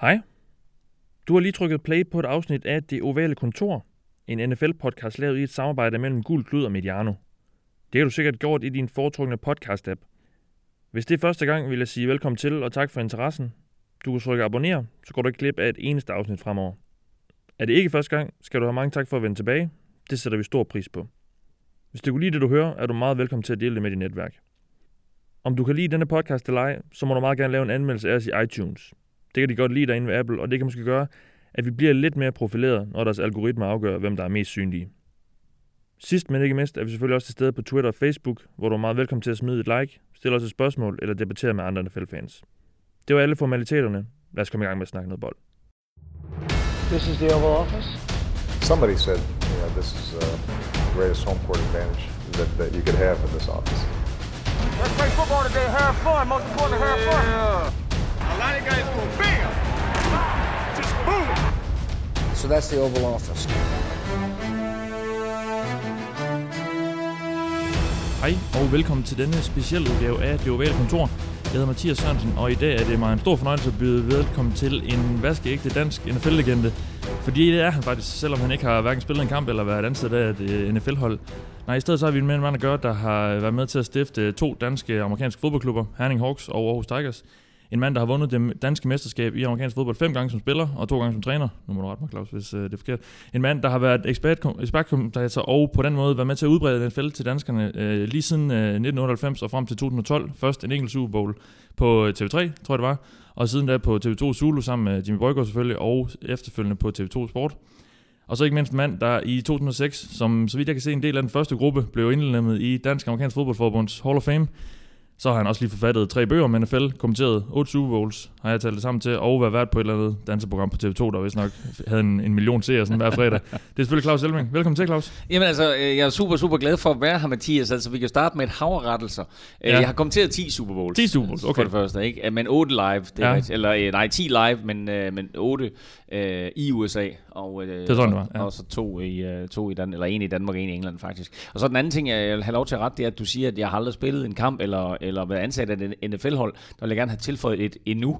Hej. Du har lige trykket play på et afsnit af Det Ovale Kontor, en NFL-podcast lavet i et samarbejde mellem Gul Klud og Mediano. Det har du sikkert gjort i din foretrukne podcast-app. Hvis det er første gang, vil jeg sige velkommen til og tak for interessen. Du kan trykke abonner, så går du ikke glip af et eneste afsnit fremover. Er det ikke første gang, skal du have mange tak for at vende tilbage. Det sætter vi stor pris på. Hvis du kunne lide det, du hører, er du meget velkommen til at dele det med dit netværk. Om du kan lide denne podcast eller ej, så må du meget gerne lave en anmeldelse af os i iTunes. Det kan de godt lide derinde ved Apple, og det kan måske gøre, at vi bliver lidt mere profileret, når deres algoritmer afgør, hvem der er mest synlige. Sidst men ikke mindst er vi selvfølgelig også til stede på Twitter og Facebook, hvor du er meget velkommen til at smide et like, stille os et spørgsmål eller debattere med andre NFL-fans. Det var alle formaliteterne. Lad os komme i gang med at snakke noget bold. This is the Oval Office. Somebody said, you know, this is uh, the greatest home court advantage that, that you could have in this office. Let's play football today. Have fun. Most important, have fun. A lot of guys go bam, just boom. So that's the Oval Office. Hej og velkommen til denne specielle udgave af Det Ovale Kontor. Jeg hedder Mathias Sørensen, og i dag er det mig en stor fornøjelse at byde velkommen til en vaskeægte dansk NFL-legende. Fordi det er han faktisk, selvom han ikke har hverken spillet en kamp eller været ansat af et øh, NFL-hold. Nej, i stedet så har vi en mand at gøre, der har været med til at stifte to danske amerikanske fodboldklubber, Herning Hawks og Aarhus Tigers. En mand, der har vundet det danske mesterskab i amerikansk fodbold fem gange som spiller og to gange som træner. Nu må du rette mig, Claus, hvis øh, det er forkert. En mand, der har været ekspert, ekspertkommentator og på den måde været med til at udbrede NFL til danskerne øh, lige siden øh, 1998 og frem til 2012. Først en enkelt Super Bowl på øh, TV3, tror jeg det var. Og siden da på TV2 Zulu sammen med Jimmy Brygger selvfølgelig, og efterfølgende på TV2 Sport. Og så ikke mindst en mand, der i 2006, som så vidt jeg kan se en del af den første gruppe, blev indlemmet i Dansk Amerikansk Fodboldforbunds Hall of Fame. Så har han også lige forfattet tre bøger om NFL, kommenteret otte Super Bowls, har jeg talt det sammen til, og været vært på et eller andet danseprogram på TV2, der vist nok havde en, en million seere sådan hver fredag. Det er selvfølgelig Claus Elming. Velkommen til, Claus. Jamen altså, øh, jeg er super, super glad for at være her, Mathias. Altså, vi kan starte med et hav af rettelser. Ja. Jeg har kommenteret 10 Super Bowls. 10 Super Bowls, okay. For det første, ikke? Men 8 live, det er Ja. rigtigt. Eller øh, nej, 10 live, men, øh, men 8 øh, i USA. Og, øh, Det er sådan, det var, ja. Og så to i, øh, to i Dan eller en i Danmark og en i England, faktisk. Og så den anden ting, jeg vil have lov til at rette, det er, at du siger, at jeg har aldrig spillet en kamp eller, eller været ansat af et NFL-hold. Der vil jeg gerne have tilføjet et endnu.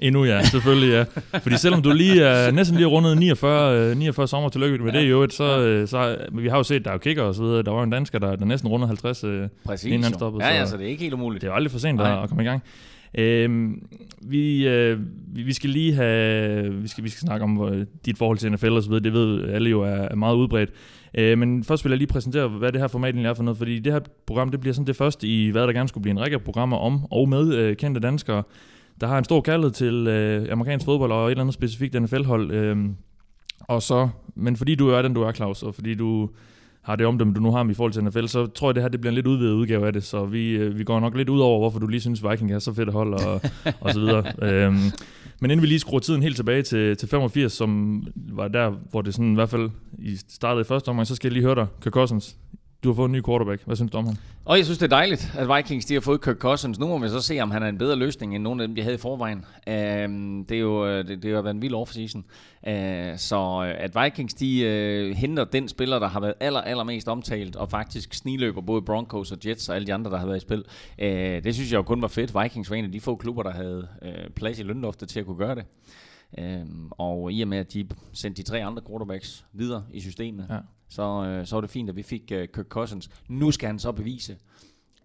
Endnu ja, selvfølgelig ja. Fordi selvom du lige er næsten lige rundet 49, øh, 49 sommer, tillykke med det i øvrigt, så, øh, så vi har jo set, der er jo kicker og så videre. Der var jo en dansker, der, der næsten rundede 50, øh, Præcis. inden han jo. stoppede. Ja, ja, så- så det er ikke helt umuligt. Det er jo aldrig for sent Nej. at komme i gang. Øhm, vi, øh, vi, skal lige have, vi skal, vi skal snakke om øh, dit forhold til NFL og så videre. Det ved alle jo er, er meget udbredt. Øh, men først vil jeg lige præsentere, hvad det her format egentlig er for noget, fordi det her program, det bliver sådan det første i, hvad der gerne skulle blive en række af programmer om og med øh, kendte danskere, der har en stor kærlighed til øh, amerikansk fodbold og et eller andet specifikt NFL-hold. Øh, og så, men fordi du er den, du er, Claus, og fordi du har det omdømme, du nu har i forhold til NFL, så tror jeg, det her det bliver en lidt udvidet udgave af det, så vi, øh, vi går nok lidt ud over, hvorfor du lige synes, Viking er så fedt at holde, og, og så videre. Øhm, men inden vi lige skruer tiden helt tilbage til, til 85, som var der, hvor det sådan i hvert fald i startede i første omgang, så skal jeg lige høre dig, Kirk Cousins. Du har fået en ny quarterback. Hvad synes du om ham? Og jeg synes, det er dejligt, at Vikings de har fået Kirk Cousins. Nu må vi så se, om han er en bedre løsning end nogle af dem, de havde i forvejen. Um, det, er jo, øh, det, det har været en vild offseason. Uh, så øh, at Vikings de uh, henter den spiller, der har været aller, allermest omtalt, og faktisk sniløber både Broncos og Jets og alle de andre, der har været i spil. Uh, det synes jeg jo kun var fedt. Vikings var en af de få klubber, der havde uh, plads i lønloftet til at kunne gøre det. Um, og i og med, at de sendte de tre andre quarterbacks videre i systemet, Ja. Ja. så, øh, så var det fint, at vi fik øh, Kirk Cousins. Nu skal han så bevise,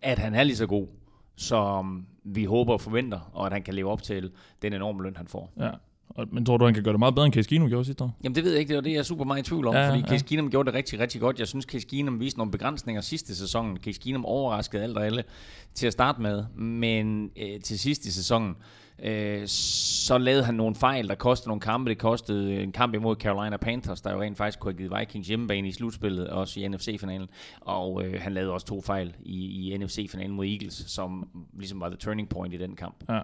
at han er lige så god, som vi håber og forventer, og at han kan leve op til den enorme løn, han får. Ja. Og- Men tror du, han kan gøre det meget bedre, end Case Keenum gjorde sidste år? Jamen det ved jeg ikke, det var det, jeg er super meget i tvivl om, Ja, ja, fordi ja. Case Keenum gjorde det rigtig, rigtig godt. Jeg synes, Case Keenum viste nogle begrænsninger sidste sæson. Case Keenum overraskede alt og alle til at starte med, men øh, til sidst i sæsonen, øh, så lavede han nogle fejl, der kostede nogle kampe. Det kostede en kamp imod Carolina Panthers, der jo rent faktisk kunne have givet Vikings hjemmebane i slutspillet, også i NFC-finalen. Og øh, han lavede også to fejl i, i NFC-finalen mod Eagles, som ligesom var the turning point i den kamp. Ja.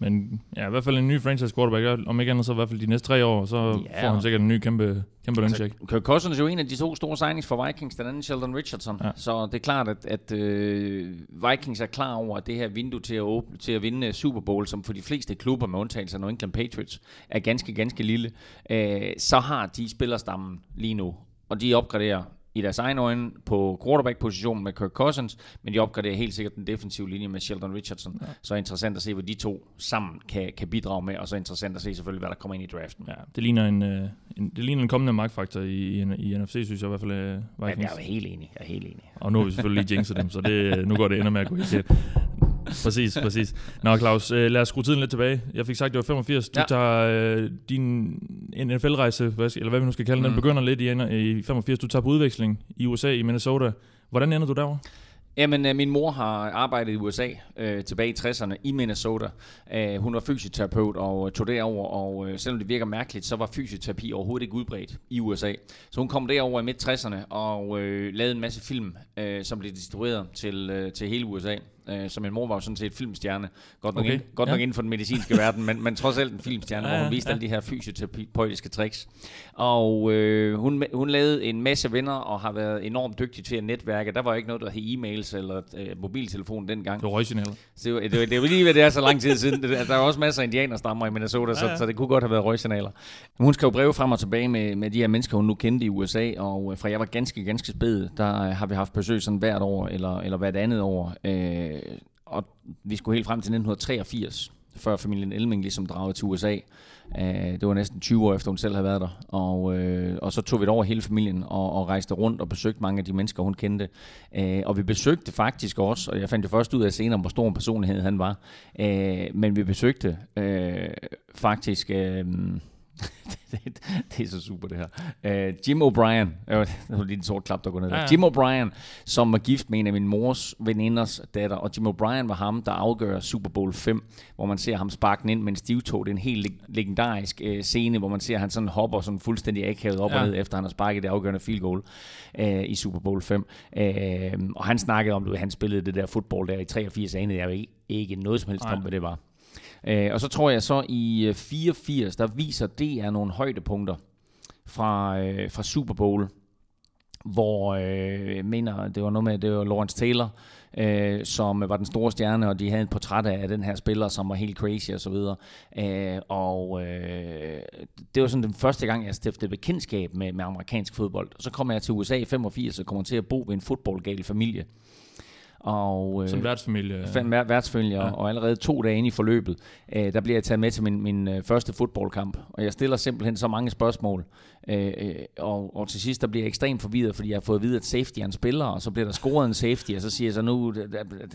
Men ja, i hvert fald en ny franchise quarterback, om ikke andet så i hvert fald de næste tre år, så Ja. får han sikkert en ny kæmpe, kæmpe løncheck. Kirk Cousins er jo en af de to store signings for Vikings, den anden Sheldon Richardson. Ja. Så det er klart, at, at øh, Vikings er klar over, at det her vindue til at, åbne, til at vinde Super Bowl, som for de fleste klubber med undtagelse af New England Patriots, er ganske, ganske lille, øh, så har de spillerstammen lige nu, og de opgraderer i deres egen øjne på quarterback-positionen med Kirk Cousins, men de opgraderer helt sikkert den defensive linje med Sheldon Richardson. Ja. Så er interessant at se, hvad de to sammen kan, kan bidrage med, og så interessant at se selvfølgelig, hvad der kommer ind i draften. Ja, det ligner en, øh, en, det ligner en kommende magtfaktor i, i, i NFC, synes jeg i hvert fald. Øh, Ja, jeg er helt enig. Jeg er helt enig. Og nu har vi selvfølgelig lige jinxet dem, så det, nu går det ender med at gå helt galt. Præcis, præcis. Nå Claus, øh, lad os skrue tiden lidt tilbage. Jeg fik sagt, det var 85. Du Ja. tager øh, din NFL-rejse, hvad, eller hvad vi nu skal kalde den, Mm. den begynder lidt i, i 85. Du tager på udveksling i USA, i Minnesota. Hvordan ender du derovre? Jamen, øh, min mor har arbejdet i USA øh, tilbage i 60'erne i Minnesota. Øh, hun var fysioterapeut og øh, tog derover, og øh, selvom det virker mærkeligt, så var fysioterapi overhovedet ikke udbredt i USA. Så hun kom derover i midt-60'erne og øh, lavede en masse film, øh, som blev distribueret til, øh, til hele USA. Øh, så min mor var jo sådan set filmstjerne. Godt nok, Okay, ind, godt ja. nok inden for den medicinske verden, men, men trods alt en filmstjerne, Ja, hvor hun viste ja. alle de her fysioterapeutiske tricks. Og øh, hun, hun lavede en masse venner og har været enormt dygtig til at netværke. Der var ikke noget, der hed e-mails eller øh, mobiltelefon dengang. Det var. Så det, var, det, var, det var lige ved, det er så lang tid siden. Det, der var også masser af indianerstammer i Minnesota, så, Ja, ja. så det kunne godt have været røgsignaler. Hun skrev breve frem og tilbage med, med de her mennesker, hun nu kendte i USA, og øh, fra jeg var ganske, ganske spæd, der øh, har vi haft besøg sådan hvert år, eller, eller hvert andet år. Øh, Øh, og vi skulle helt frem til 1983, før familien Elming ligesom dragede til USA. Øh, det var næsten 20 år efter hun selv havde været der. Og, øh, og så tog vi det over hele familien og, og rejste rundt og besøgte mange af de mennesker, hun kendte. Øh, og vi besøgte faktisk også, og jeg fandt jo først ud af senere, hvor stor en personlighed han var. Øh, men vi besøgte øh, faktisk... Øh, det, det er så super det her. Uh, Jim O'Brien, øh, det var lige en sort klap, der går ned der. Ja, ja. Jim O'Brien, som var gift med en af min mors veninders datter, og Jim O'Brien var ham, der afgør Super Bowl 5, hvor man ser ham sparke den ind med en stivtog. Det er en helt leg- legendarisk uh, scene, hvor man ser, at han sådan hopper sådan fuldstændig akavet op Ja. og ned, efter han har sparket det afgørende field goal uh, i Super Bowl 5. Uh, og han snakkede om, at han spillede det der fodbold der i 83, anede jeg jo ikke, ikke noget som helst Nej. om, hvad det var. Øh, og så tror jeg så i øh, 84, der viser DR nogle højdepunkter fra, øh, fra Super Bowl, hvor øh, jeg mener, det var noget med, det var Lawrence Taylor, øh, som var den store stjerne, og de havde et portræt af den her spiller, som var helt crazy og så videre. Øh, og øh, det var sådan den første gang, jeg stiftede bekendtskab med, med amerikansk fodbold. Og så kommer jeg til USA i 85 og kommer til at bo ved en fodboldgal familie. Og, øh, Som værtsfamilie. Fem vær- værtsfølge, ja. Og allerede to dage inde i forløbet, øh, der bliver jeg taget med til min, min øh, første fodboldkamp. Og jeg stiller simpelthen så mange spørgsmål. Øh, øh, og, og til sidst, der bliver jeg ekstremt forvirret, fordi jeg har fået at vide, at safety er en spiller, og så bliver der scoret en safety, og så siger jeg så nu,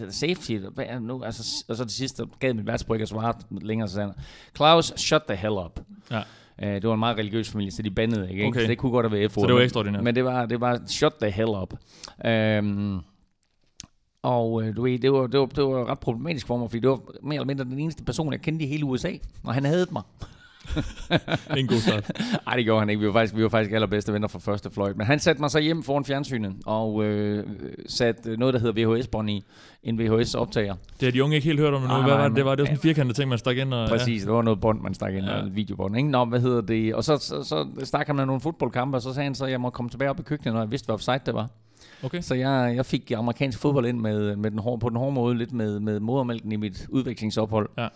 safety, hvad er nu? Altså, og så til sidst, der gav min værtsbryg at svare længere, så sagde Claus, shut the hell up. Ja. Øh, det var en meget religiøs familie, så de bandede ikke. ikke? Okay. Så det kunne godt have været f Så det var ekstraordinært. Men det var, det var shut the hell up. Øhm, og øh, du ved, det var, det, var, det var ret problematisk for mig, fordi det var mere eller mindre den eneste person, jeg kendte i hele USA, og han havde mig. En god start. Nej, det gjorde han ikke. Vi var faktisk, vi var faktisk allerbedste venner fra første fløjt. Men han satte mig så hjem foran fjernsynet, og øh, satte noget, der hedder VHS-bånd i. En VHS-optager. Det har de unge ikke helt hørt om endnu. Nej, Hvad nej, var det? Det var, det var sådan en firkantet ting, man stak ind. Og, Præcis, det var noget bånd, man stak ind, Ja. ja. videobånd. Ikke? Nå, hvad hedder det? Og så, så, så stak han med nogle fodboldkampe, og så sagde han så, at jeg må komme tilbage op i køkkenet, når jeg vidste, hvad offside det var. Okay. Så jeg, jeg fik amerikansk fodbold ind med, med den hårde, på den hårde måde, lidt med, med modermælken i mit udvekslingsophold. Ja.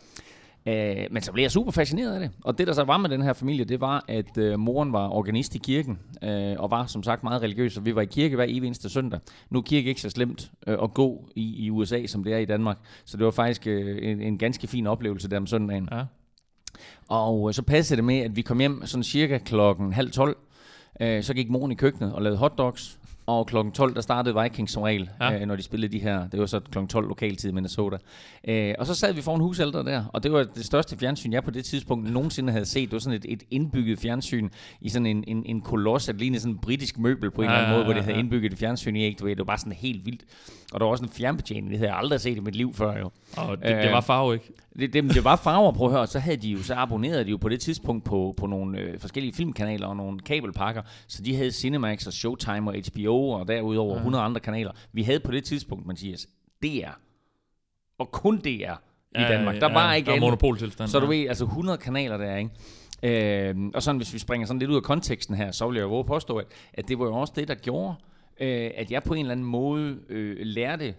Øh, men så blev jeg super fascineret af det. Og det, der så var med den her familie, det var, at øh, moren var organist i kirken, øh, og var som sagt meget religiøs, og vi var i kirke hver evig eneste søndag. Nu er kirke ikke så slemt øh, at gå i, i USA, som det er i Danmark. Så det var faktisk øh, en, en ganske fin oplevelse der om søndagen. Ja. Og øh, så passede det med, at vi kom hjem sådan cirka klokken halv tolv. Øh, så gik moren i køkkenet og lavede hotdogs. Og klokken 12, der startede Vikings som regel, Ja. ja. øh, når de spillede de her. Det var så klokken 12 lokaltid i Minnesota. Øh, og så sad vi foran husalter der, og det var det største fjernsyn, jeg på det tidspunkt nogensinde havde set. Det var sådan et, et indbygget fjernsyn i sådan en, en, en koloss, at lignede sådan en britisk møbel på en Ja, eller anden ja, måde, hvor ja, de havde ja. indbygget et fjernsyn i. Ikke? Det var bare sådan helt vildt. Og der var også en fjernbetjening, det havde jeg aldrig set i mit liv før jo. Og det, det Øh, var farve, ikke? Det, det, det var farver, prøv at høre, så havde de jo, så abonnerede de jo på det tidspunkt på, på nogle øh, forskellige filmkanaler og nogle kabelpakker, så de havde Cinemax og Showtime og HBO og derudover ja. 100 andre kanaler. Vi havde på det tidspunkt, Mathias, DR. Og kun DR i Danmark. Der var ikke der var andet. monopoltilstand. Så du ja. ved, altså 100 kanaler der, ikke? Øh, og sådan, hvis vi springer sådan lidt ud af konteksten her, så vil jeg jo påstå, at, at det var jo også det, der gjorde, øh, at jeg på en eller anden måde øh, lærte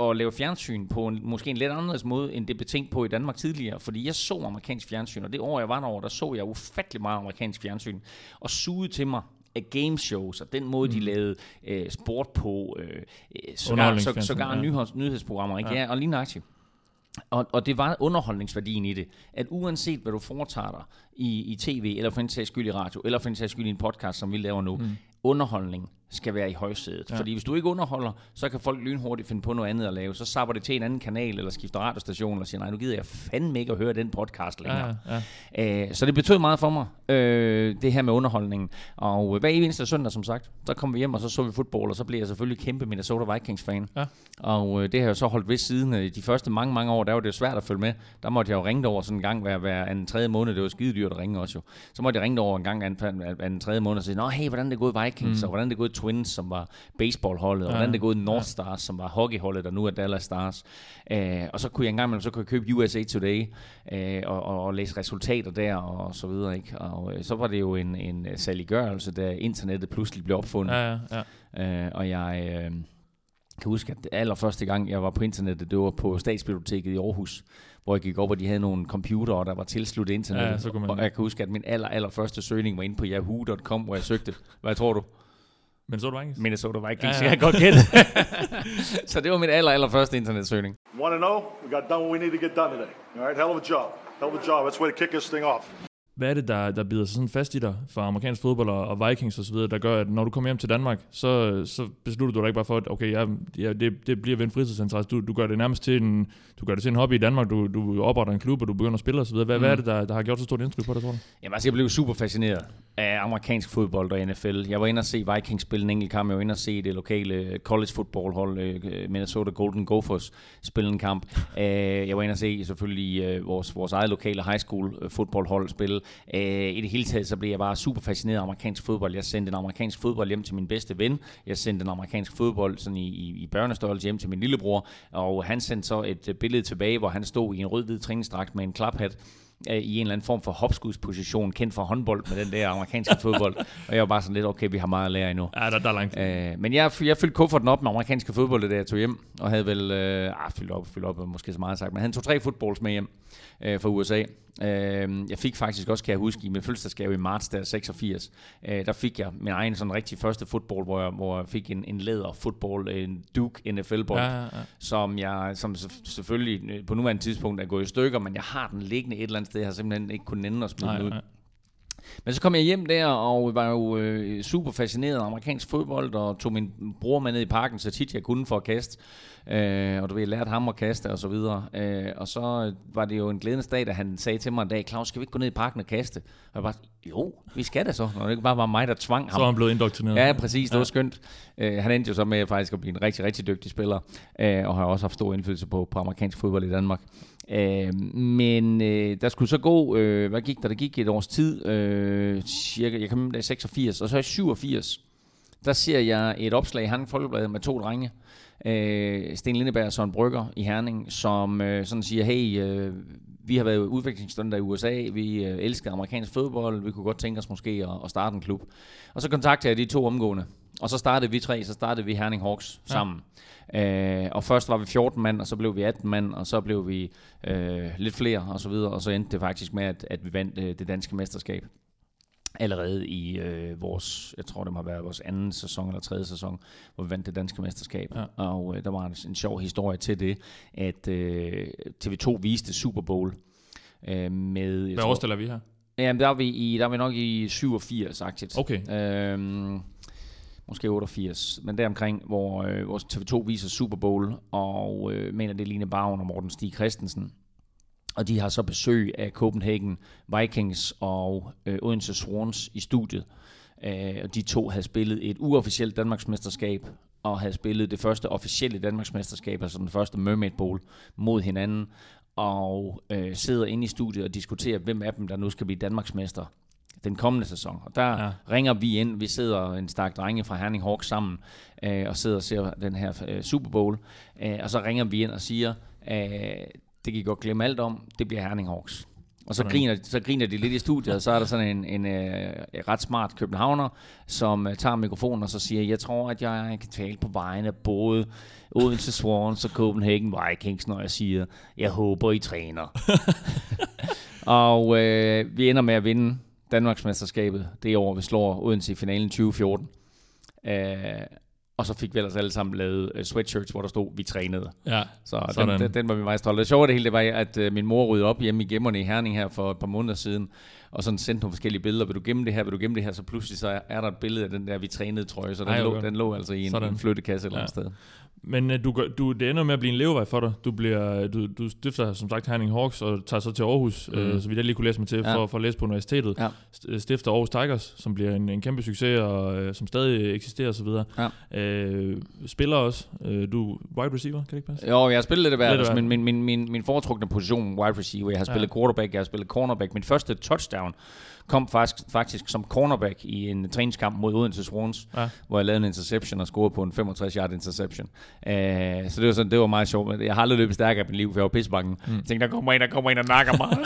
at lave fjernsyn på en, måske en lidt anderledes måde, end det blev tænkt på i Danmark tidligere. Fordi jeg så amerikansk fjersyn, og det år, jeg var derovre, der så jeg ufattelig meget amerikansk fjernsyn, og sugede til mig af gameshows, og den måde, mm. de lavede øh, sport på, øh, øh, sågar, så, sågar ja. nyheds, nyhedsprogrammer, ikke? Ja. ja, og lige nøjagtigt. Og, og det var underholdningsværdien i det, at uanset hvad du foretager dig i, i tv, eller for en sags skyld i radio, eller for en sags skyld i en podcast, som vi laver nu, mm. underholdning skal være i højsædet. Ja. Fordi hvis du ikke underholder, så kan folk lynhurtigt finde på noget andet at lave. Så sapper det til en anden kanal, eller skifter radiostation, og siger, nej, nu gider jeg fandme ikke at høre den podcast længere. Ja, ja. Øh, så det betød meget for mig, øh, det her med underholdningen. Og hver eneste søndag, som sagt, så kom vi hjem, og så så vi fodbold, og så blev jeg selvfølgelig kæmpe Minnesota Vikings-fan. Ja. Og øh, det har jeg så holdt ved siden. øh, De første mange, mange år, der var det jo svært at følge med. Der måtte jeg jo ringe over sådan en gang hver, hver anden tredje måned. Det var skide dyrt at ringe også jo. Så måtte jeg ringe over en gang anden, anden tredje måned og sige, Nå, hey, hvordan er det gået Vikings, mm. og hvordan er det gået Twins, som var baseballholdet, og Ja. hvordan er det gået North Stars, som var hockeyholdet, der nu er Dallas Stars. Øh, og så kunne jeg engang imellem, så kunne jeg købe USA Today, øh, og, og, og læse resultater der, og så videre, ikke? Og øh, så var det jo en, en øh, saliggørelse, da internettet pludselig blev opfundet. Ja, ja, ja. Øh, og jeg øh, kan huske, at det allerførste gang, jeg var på internettet, det var på Statsbiblioteket i Aarhus, hvor jeg gik op, og de havde nogle computere, der var tilsluttet internettet. Ja, så kunne man- Og jeg kan huske, at min aller, allerførste søgning var inde på yahoo.com, hvor jeg søgte. Hvad tror du? Du Vikings? Minnesota Vikings, Ja, ja, jeg kan godt gætte. så det var min aller, allerførste internetsøgning. Want to know? We got done what we need to get done today. All right, hell of a job. Hell of a job. That's the way to kick this thing off. Hvad er det, der, der bider sig sådan fast i dig fra amerikansk fodbold og, og Vikings osv., der gør, at når du kommer hjem til Danmark, så, så beslutter du dig ikke bare for, at okay, ja, ja, det, det bliver ved en fritidsinteresse. Du, du gør det nærmest til en, du gør det til en hobby i Danmark. Du, du opretter en klub, og du begynder at spille osv. Hvad, mm. hvad er det, der, der har gjort så stort indtryk på dig, tror du? Jamen altså, jeg blev super fascineret af amerikansk fodbold og NFL. Jeg var inde og se Vikings spille en enkelt kamp. Jeg var inde og se det lokale college football hold, øh, Minnesota Golden Gophers, spille en kamp. Øh, Jeg var inde og se selvfølgelig øh, vores, vores eget lokale high school øh, fodbold hold spille. Øh, I det hele taget, så blev jeg bare super fascineret af amerikansk fodbold. Jeg sendte en amerikansk fodbold hjem til min bedste ven. Jeg sendte en amerikansk fodbold sådan i, i, i børnestørrelse hjem til min lillebror. Og han sendte så et øh, billede tilbage, hvor han stod i en rød-hvid træningsdragt med en klaphat øh, i en eller anden form for hopskudsposition, kendt for håndbold med den der amerikanske fodbold. Og jeg var bare sådan lidt, okay, vi har meget at lære endnu. Ja, der, der er langt. Øh, men jeg, jeg fyldte kufferten op med amerikanske fodbold, da jeg tog hjem, og havde vel, øh, ah, fyldt op, fyldt op, måske så meget sagt, men han tog tre fodbolds med hjem øh, fra USA. Øh, jeg fik faktisk også, kan jeg huske, i min fødselsdagsgave i marts der 86, øh, der fik jeg min egen sådan rigtig første fodbold, hvor jeg, hvor jeg fik en, en læder fodbold, en Duke NFL-bold, Ja, ja, ja. som jeg som se- selvfølgelig på nuværende tidspunkt er gået i stykker, men jeg har den liggende et eller andet sted, jeg har simpelthen ikke kunnet ende at smide Nej, ud. nej. Men så kom jeg hjem der, og var jo øh, super fascineret af amerikansk fodbold, og tog min bror med ned i parken, så tit jeg kunne for at kaste. Øh, og du ved, jeg lærte ham at kaste og så videre. Øh, og så var det jo en glædens dag, da han sagde til mig en dag, Claus, skal vi ikke gå ned i parken og kaste? Og jeg bare, jo, vi skal da så, når det ikke bare var mig, der tvang ham. Så er han blevet indoktrineret. Ja, præcis. Det var skønt. Uh, han endte jo så med faktisk at blive en rigtig, rigtig dygtig spiller, uh, og har også haft stor indflydelse på, på amerikansk fodbold i Danmark. Øh, men øh, der skulle så gå, øh, hvad gik der? Der gik et års tid, øh, cirka, jeg kom der i 86, og så i 87, der ser jeg et opslag i Herning Folkeblad med to drenge, øh, Sten Lindeberg og Søren Brygger i Herning, som øh, sådan siger, hey, øh, vi har været udviklingsstunder i USA, vi øh, elsker amerikansk fodbold, vi kunne godt tænke os måske at, at starte en klub. Og så kontakter jeg de to omgående, og så startede vi tre, så startede vi Herning Hawks sammen. Øh, og først var vi 14 mand, og så blev vi 18 mand, og så blev vi øh, lidt flere og så videre, og så endte det faktisk med, at, at vi vandt øh, det danske mesterskab allerede i øh, vores, jeg tror det må have været vores anden sæson eller tredje sæson, hvor vi vandt det danske mesterskab. Ja. Ja. Og øh, der var en, en sjov historie til det, at øh, TV2 viste Super Bowl øh, med... Hvad tror- årstal er vi her? Jamen, der er vi, i, der er vi nok i 87-agtigt. Okay. Øhm, måske 88, men deromkring, hvor, øh, hvor TV2 viser Super Bowl, og øh, mener det er Line Bavn og Morten Stig Christensen. Og de har så besøg af Copenhagen Vikings og øh, Odense Swans i studiet. Øh, og de to havde spillet et uofficielt Danmarksmesterskab, og havde spillet det første officielle Danmarksmesterskab, altså den første Mermaid Bowl, mod hinanden. Og øh, sidder inde i studiet og diskuterer, hvem af dem, der nu skal blive Danmarksmester den kommende sæson. Og der Ja. ringer vi ind, vi sidder en stak drenge fra Herning Hawks sammen, øh, og sidder og ser den her øh, Super Bowl, øh, og så ringer vi ind og siger, øh, det kan I godt glemme alt om, det bliver Herning Hawks. Og så griner, så griner de lidt i studiet, og så er der sådan en, en øh, ret smart københavner, som øh, tager mikrofonen og så siger, jeg tror, at jeg kan tale på vegne af både Odense Swans og Copenhagen Vikings, når jeg siger, jeg håber, I træner. og øh, vi ender med at vinde Danmarksmesterskabet det år, vi slår Odense i finalen 2014. Øh, og så fik vi ellers alle sammen lavet uh, sweatshirts, hvor der stod, vi trænede. Ja, Så den, sådan. den, den var vi meget stolte af. Det sjove af det hele, det var, at uh, min mor ryddede op hjemme i gemmerne i Herning her for et par måneder siden, og sådan sendte nogle forskellige billeder. Vil du gemme det her? Vil du gemme det her? Så pludselig så er- er der et billede af den der, vi trænede trøje, så den, Ej, lå, den lå altså i en, Sådan. en flyttekasse et eller Ja. sted. Men øh, du, du, det ender med at blive en levevej for dig. Du, bliver, du, du stifter som sagt Herning Hawks og tager så til Aarhus, mm. øh, så vidt jeg lige kunne læse mig til, Ja. for, for at læse på universitetet. Ja. St- Stifter Aarhus Tigers, som bliver en, en kæmpe succes, og øh, som stadig eksisterer osv. Ja. Øh, spiller også. Øh, du wide receiver, kan det ikke passe? Jo, jeg har spillet lidt af hvert, altså, men min, min, min, min foretrukne position wide receiver. Jeg har spillet Ja. quarterback, jeg har spillet cornerback. Min første touchdown kom faktisk, faktisk som cornerback i en træningskamp mod Odense Swans, Ja. hvor jeg lavede en interception og scorede på en 65-yard interception. Uh, så det var, sådan, det var meget sjovt. Jeg har aldrig løbet stærkere i mit liv, for jeg var pissebange. Mm. Jeg tænkte, der kommer en, der kommer en og nakker mig.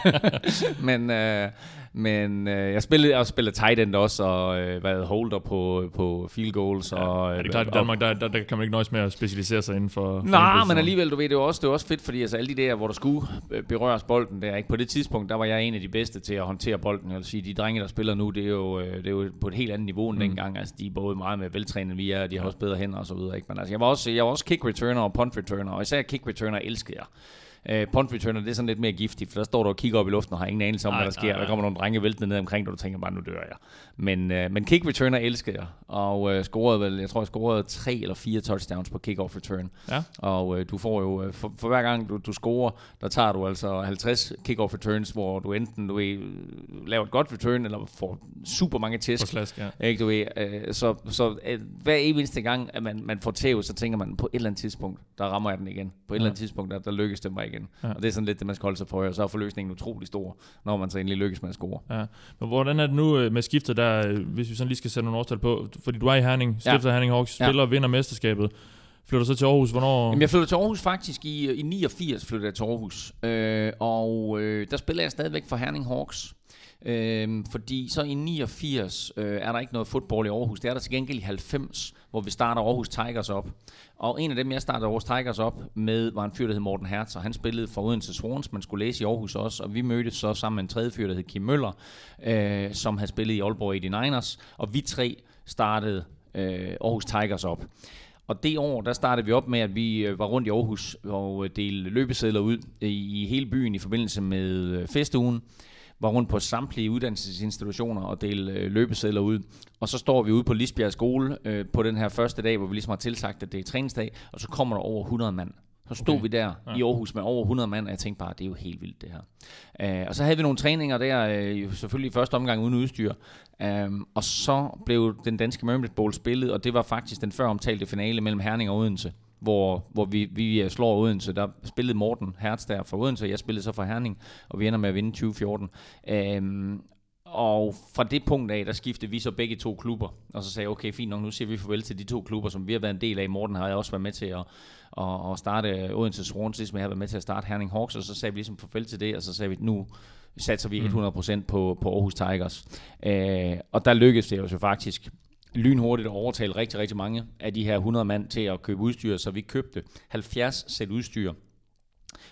men uh, men uh, jeg spillede, jeg spillede tight end også, og uh, været holder på, på field goals. og, Ja, det er klart, i Danmark, der, der, der kan man ikke nøjes med at specialisere sig inden for... Nej, men alligevel, du ved, det er også, det er også fedt, fordi altså, alle de der, hvor der skulle øh, berøres bolden der, ikke? på det tidspunkt, der var jeg en af de bedste til at håndtere bolden. Jeg vil sige, de drenge, der spiller nu, det er jo, øh, det er jo på et helt andet niveau end mm. dengang. Altså, de er både meget mere veltrænet end vi er, og de har også bedre hænder og så videre. Ikke? Men altså, jeg var også, jeg var også kick returner og punt returner, og især kick returner elskede jeg. Uh, punt returner, det er sådan lidt mere giftigt, for der står du og kigger op i luften og har ingen anelse om, Ej, hvad der sker. ej, ej. Der kommer nogle drenge væltende ned omkring og du tænker bare, nu dør jeg. Men, uh, men kick returner elskede jeg, og uh, scorede vel, jeg tror, jeg scorede tre eller fire touchdowns på kick-off return. Ja. Og øh, du får jo, øh, for, for hver gang du, du scorer, der tager du altså 50 kick-off returns, hvor du enten du ved, øh, laver et godt return, eller får super mange tæsk. slask, ja. Ikke, du ved, øh, så så øh, hver eneste gang, at man, man får tæv, så tænker man, på et eller andet tidspunkt, der rammer jeg den igen. På et eller andet tidspunkt, der, der lykkes det mig igen. Ja. Og det er sådan lidt det, man skal holde sig for, og så er forløsningen utrolig stor, når man så endelig lykkes med at score. Ja. Men hvordan er det nu øh, med skiftet der, øh, hvis vi sådan lige skal sætte nogle årstal på? Fordi du er i Herning, Ja. stifter Herning Hawks, Ja. spiller og vinder mesterskabet. Flytter så til Aarhus, hvornår? Jamen, jeg flyttede til Aarhus faktisk i, i 89, flyttede jeg til Aarhus. Øh, og øh, der spiller jeg stadigvæk for Herning Hawks. Øh, fordi så i 89 øh, er der ikke noget fodbold i Aarhus. Det er der til gengæld i 90, hvor vi starter Aarhus Tigers op. Og en af dem, jeg startede Aarhus Tigers op med, var en fyr, der hed Morten Hertz, og han spillede for Odense Horns, Man skulle læse i Aarhus også, og vi mødtes så sammen med en tredje fyr, der hed Kim Møller, øh, som havde spillet i Aalborg 89ers. Og vi tre startede øh, Aarhus Tigers op. Og det år, der startede vi op med, at vi øh, var rundt i Aarhus og øh, delte løbesedler ud i, hele byen i forbindelse med øh, festugen. Var rundt på samtlige uddannelsesinstitutioner og delte øh, løbesedler ud. Og så står vi ude på Lisbjerg skole øh, på den her første dag, hvor vi ligesom har tilsagt, at det er træningsdag, og så kommer der over 100 mand. Så stod okay. vi der ja. i Aarhus med over 100 mand, og jeg tænkte bare, det er jo helt vildt det her. Uh, og så havde vi nogle træninger der, øh, selvfølgelig i første omgang uden udstyr. Um, og så blev den danske Mermaid Bowl spillet, og det var faktisk den før omtalte finale mellem Herning og Odense, hvor, hvor vi, vi slår Odense. Der spillede Morten Hertz der for Odense, og jeg spillede så for Herning, og vi ender med at vinde 2014. Um, og fra det punkt af, der skiftede vi så begge to klubber, og så sagde jeg, okay, fint nok, nu siger vi farvel til de to klubber, som vi har været en del af. Morten har jeg også været med til at, at, at starte Odense Swans, ligesom jeg har været med til at starte Herning Hawks, og så sagde vi ligesom farvel til det, og så sagde vi, nu satser vi 100% på, på Aarhus Tigers. Øh, og der lykkedes det jo så faktisk lynhurtigt at overtale rigtig, rigtig mange af de her 100 mand til at købe udstyr, så vi købte 70 sæt udstyr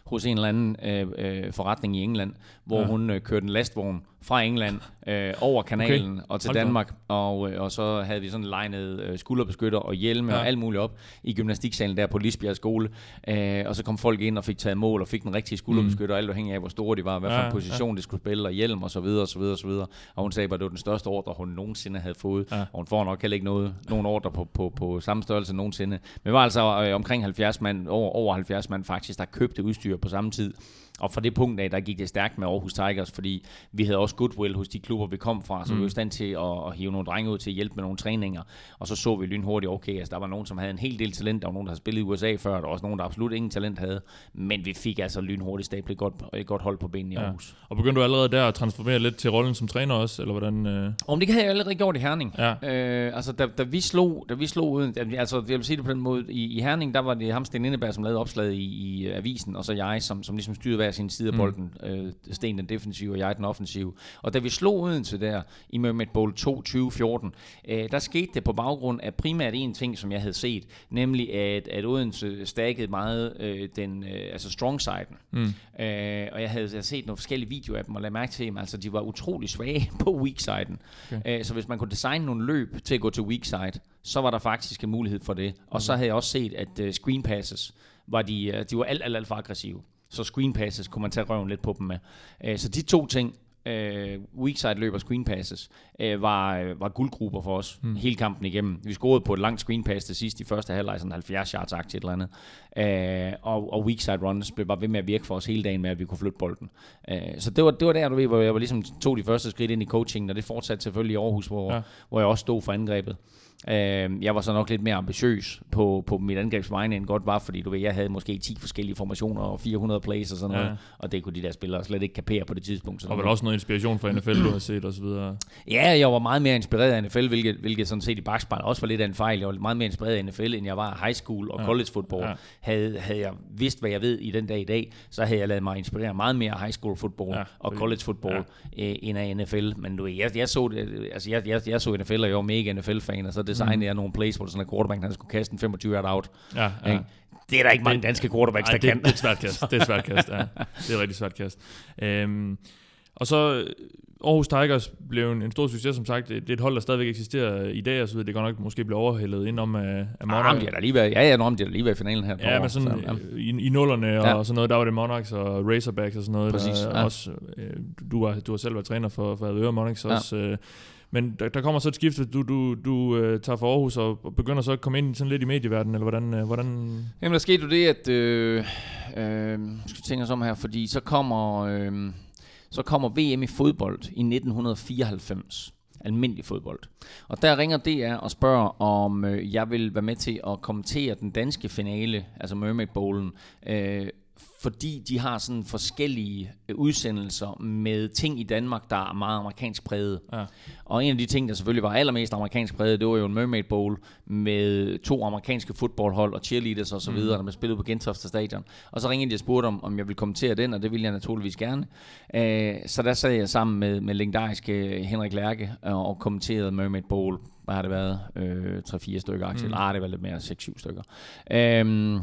hos en eller anden øh, øh, forretning i England, hvor Ja. hun øh, kørte en lastvogn fra England øh, over kanalen Okay. og til Hold. Danmark, og, øh, og så havde vi sådan legnet øh, skulderbeskytter og hjelme Ja. ja. og alt muligt op i gymnastiksalen der på Lisbjerg skole, øh, og så kom folk ind og fik taget mål og fik den rigtige skulderbeskytter, mm. alt afhængig af hvor store de var, hvad for Ja, en position de skulle spille, og hjelm og så videre og så videre og så videre. Og hun sagde bare, at det var den største ordre, hun nogensinde havde fået, Ja. og hun får nok heller ikke noget, nogen ordre på, på, på samme størrelse nogensinde. Men det var altså øh, omkring 70 mand, over, over 70 mand faktisk, der købte udstyr på samme tid. Og fra det punkt af, der gik det stærkt med Aarhus Tigers, fordi vi havde også goodwill hos de klubber, vi kom fra, så mm. vi var i stand til at, at hive nogle drenge ud til at hjælpe med nogle træninger. Og så så vi lynhurtigt, okay, altså der var nogen, som havde en hel del talent, der var nogen, der havde spillet i USA før, der var også nogen, der absolut ingen talent havde. Men vi fik altså lynhurtigt stablet et godt, et godt hold på benene i Ja. Aarhus. Og begyndte du allerede der at transformere lidt til rollen som træner også, eller hvordan? Øh? Om det havde jeg allerede gjort i Herning. Ja. Øh, altså, da, da, vi slog, da vi slog uden, altså, jeg vil sige det på den måde, i, i Herning, der var det ham Sten Indeberg, som lavede opslaget i, i avisen, og så jeg, som, som ligesom styrede hver sin side af bolden. Mm. Øh, Sten den defensive, og jeg den offensive. Og da vi slog Odense der i Mermaid Bowl 2 2014, øh, der skete det på baggrund af primært en ting, som jeg havde set, nemlig at, at Odense stakkede meget øh, den, øh, altså strong siden. Mm. Øh, og jeg havde, jeg havde set nogle forskellige videoer af dem, og lagde mærke til dem, altså de var utrolig svage på weak siden. Okay. Øh, så hvis man kunne designe nogle løb til at gå til weak side, så var der faktisk en mulighed for det. Og så havde jeg også set, at uh, screen passes, var de, uh, de var alt, alt, alt for aggressive. Så screen passes kunne man tage røven lidt på dem med. Uh, så de to ting, uh, weak side løb og screen passes, uh, var, var guldgrupper for os mm. hele kampen igennem. Vi scorede på et langt screen pass til sidst i første halvleg, sådan 70 yards et eller andet. Uh, og, og weak side runs blev bare ved med at virke for os hele dagen med, at vi kunne flytte bolden. Uh, så det var, det var der, du ved, hvor jeg var ligesom tog de første skridt ind i coaching, og det fortsatte selvfølgelig i Aarhus, hvor, ja. hvor jeg også stod for angrebet. Øh, jeg var så nok lidt mere ambitiøs på, på mit angrebsvegne end godt var, fordi du ved, jeg havde måske 10 forskellige formationer og 400 plays og sådan noget, ja. og det kunne de der spillere slet ikke kapere på det tidspunkt. Og vel også noget inspiration fra NFL, du har set og så videre. Ja, jeg var meget mere inspireret af NFL, hvilket, hvilket sådan set i bagspejl også var lidt af en fejl. Jeg var meget mere inspireret af NFL, end jeg var af high school og ja. college football. Ja. Havde, havde jeg vidst, hvad jeg ved i den dag i dag, så havde jeg lavet mig inspirere meget mere af high school football ja, og college football ja. øh, end af NFL. Men du ved, jeg, jeg, så, altså, jeg, jeg, jeg så NFL, og jeg var mega NFL-fan, og så designede mm. jeg nogle plays, hvor sådan en quarterback, han skulle kaste en 25 yard out. Ja, ja. Det er der ikke mange danske quarterbacks, der det, kan. Det er et svært kast. Det er et svært kast, ja. Det er et rigtig svært kast. Øhm, og så Aarhus Tigers blev en, en stor succes, som sagt. Det, det er et hold, der stadigvæk eksisterer i dag, og så det går nok måske blive overhældet indenom af, af Monarchs. Ah, de er der lige været, ja, ja, de er der lige været i finalen her. Ja, men sådan så, ja. i, i nullerne ja. og sådan noget, der var det Monarchs og Razorbacks og sådan noget. Præcis, der, ja. også, øh, du, har, du har selv været træner for, for Avedøre Monarchs ja. også. Øh, men der, der kommer så et skift, du, du, du øh, tager for Aarhus og begynder så at komme ind sådan lidt i medieverdenen, eller hvordan? Øh, hvordan? Jamen der skete jo det, at øh, øh, skal tænke os om her, fordi så kommer, øh, så kommer VM i fodbold i 1994 almindelig fodbold. Og der ringer DR og spørger, om øh, jeg vil være med til at kommentere den danske finale, altså Mermaid Bowlen, øh, fordi de har sådan forskellige øh, udsendelser med ting i Danmark, der er meget amerikansk præget. Ja. Og en af de ting, der selvfølgelig var allermest amerikansk præget, det var jo en Mermaid Bowl med to amerikanske fodboldhold og cheerleaders osv., mm. der blev spillet på Gentofte Stadion. Og så ringede de og spurgte om, om jeg ville kommentere den, og det ville jeg naturligvis gerne. Uh, så der sad jeg sammen med, med legendariske Henrik Lærke og, og kommenterede Mermaid Bowl. Hvad har det været? Øh, 3-4 stykker, Axel. Mm. Ah, det var lidt mere 6-7 stykker. Uh,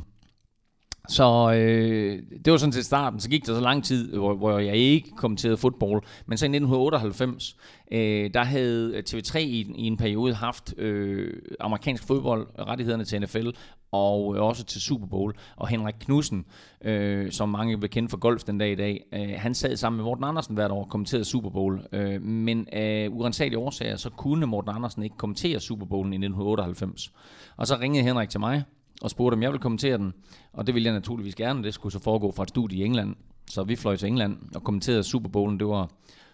så øh, det var sådan til starten. Så gik der så lang tid, hvor, hvor jeg ikke kommenterede fodbold. Men så i 1998, øh, der havde TV3 i, i en periode haft øh, amerikansk fodbold, rettighederne til NFL, og øh, også til Super Bowl. Og Henrik Knudsen, øh, som mange vil kende for golf den dag i dag, øh, han sad sammen med Morten Andersen hvert år og kommenterede Super Bowl. Øh, men af urensagelige årsager, så kunne Morten Andersen ikke kommentere Super Bowlen i 1998. Og så ringede Henrik til mig, og spurgte, om jeg ville kommentere den. Og det ville jeg naturligvis gerne. Det skulle så foregå fra et studie i England. Så vi fløj til England og kommenterede Super Bowlen. Det var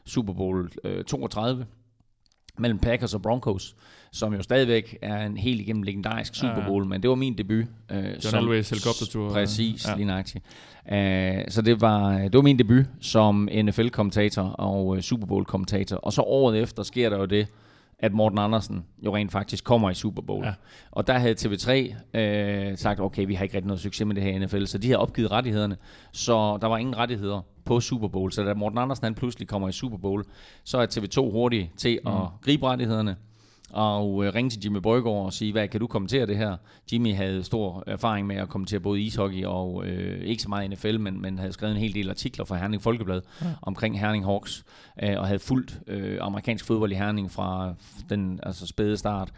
Super Bowl øh, 32 mellem Packers og Broncos, som jo stadigvæk er en helt igennem legendarisk Super Bowl, ja, men det var min debut. Øh, John som, Elways helikoptertur. Præcis, ja. lige nøjagtigt. Uh, så det var, det var min debut som NFL-kommentator og uh, Super Bowl-kommentator. Og så året efter sker der jo det, at Morten Andersen jo rent faktisk kommer i Super Bowl. Ja. Og der havde TV3 øh, sagt, okay, vi har ikke rigtig noget succes med det her NFL, så de har opgivet rettighederne, så der var ingen rettigheder på Super Bowl. Så da Morten Andersen han pludselig kommer i Super Bowl, så er TV2 hurtig til mm. at gribe rettighederne, og øh, ringe til Jimmy Brøgaard og sige, hvad kan du kommentere det her? Jimmy havde stor erfaring med at kommentere både ishockey og øh, ikke så meget NFL, men, men havde skrevet en hel del artikler for Herning Folkeblad ja. omkring Herning Hawks, øh, og havde fulgt øh, amerikansk fodbold i Herning fra den altså spæde start.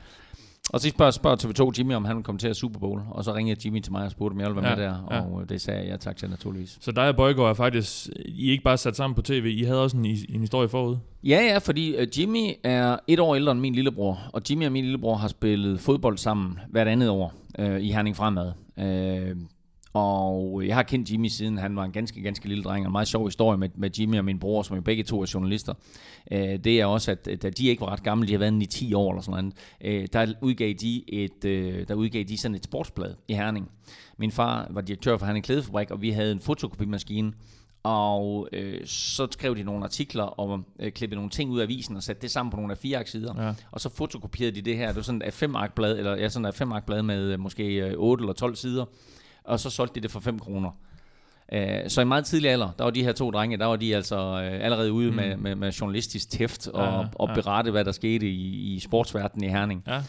Og så spørger, spørger TV2 Jimmy, om han vil komme til at Super Bowl. Og så ringede Jimmy til mig og spurgte, om jeg ville være ja, med der. Ja. Og øh, det sagde jeg tak til naturligvis. Så dig og Bøjgaard er faktisk, I ikke bare sat sammen på tv, I havde også en, en historie forud? Ja, ja, fordi uh, Jimmy er et år ældre end min lillebror. Og Jimmy og min lillebror har spillet fodbold sammen hvert andet år uh, i Herning Fremad. Uh, og jeg har kendt Jimmy siden han var en ganske, ganske lille dreng. Og en meget sjov historie med, med Jimmy og min bror, som jo begge to er journalister. Øh, det er også, at da de ikke var ret gamle, de har været i 10 år eller sådan noget, øh, der, udgav de et, øh, der udgav de sådan et sportsblad i Herning. Min far var direktør for Herning Klædefabrik, og vi havde en fotokopimaskine, og øh, så skrev de nogle artikler og øh, klippede nogle ting ud af avisen og satte det sammen på nogle af fire sider. Ja. Og så fotokopierede de det her. Det var sådan et fem blad eller ja, sådan et fem blad med øh, måske øh, 8 eller 12 sider og så solgte de det for 5 kroner. Øh, så i meget tidlig alder, der var de her to drenge, der var de altså øh, allerede ude Mm. med, med, med journalistisk tæft og, Ja, og ja. berette, hvad der skete i, i sportsverdenen i Herning. Ja.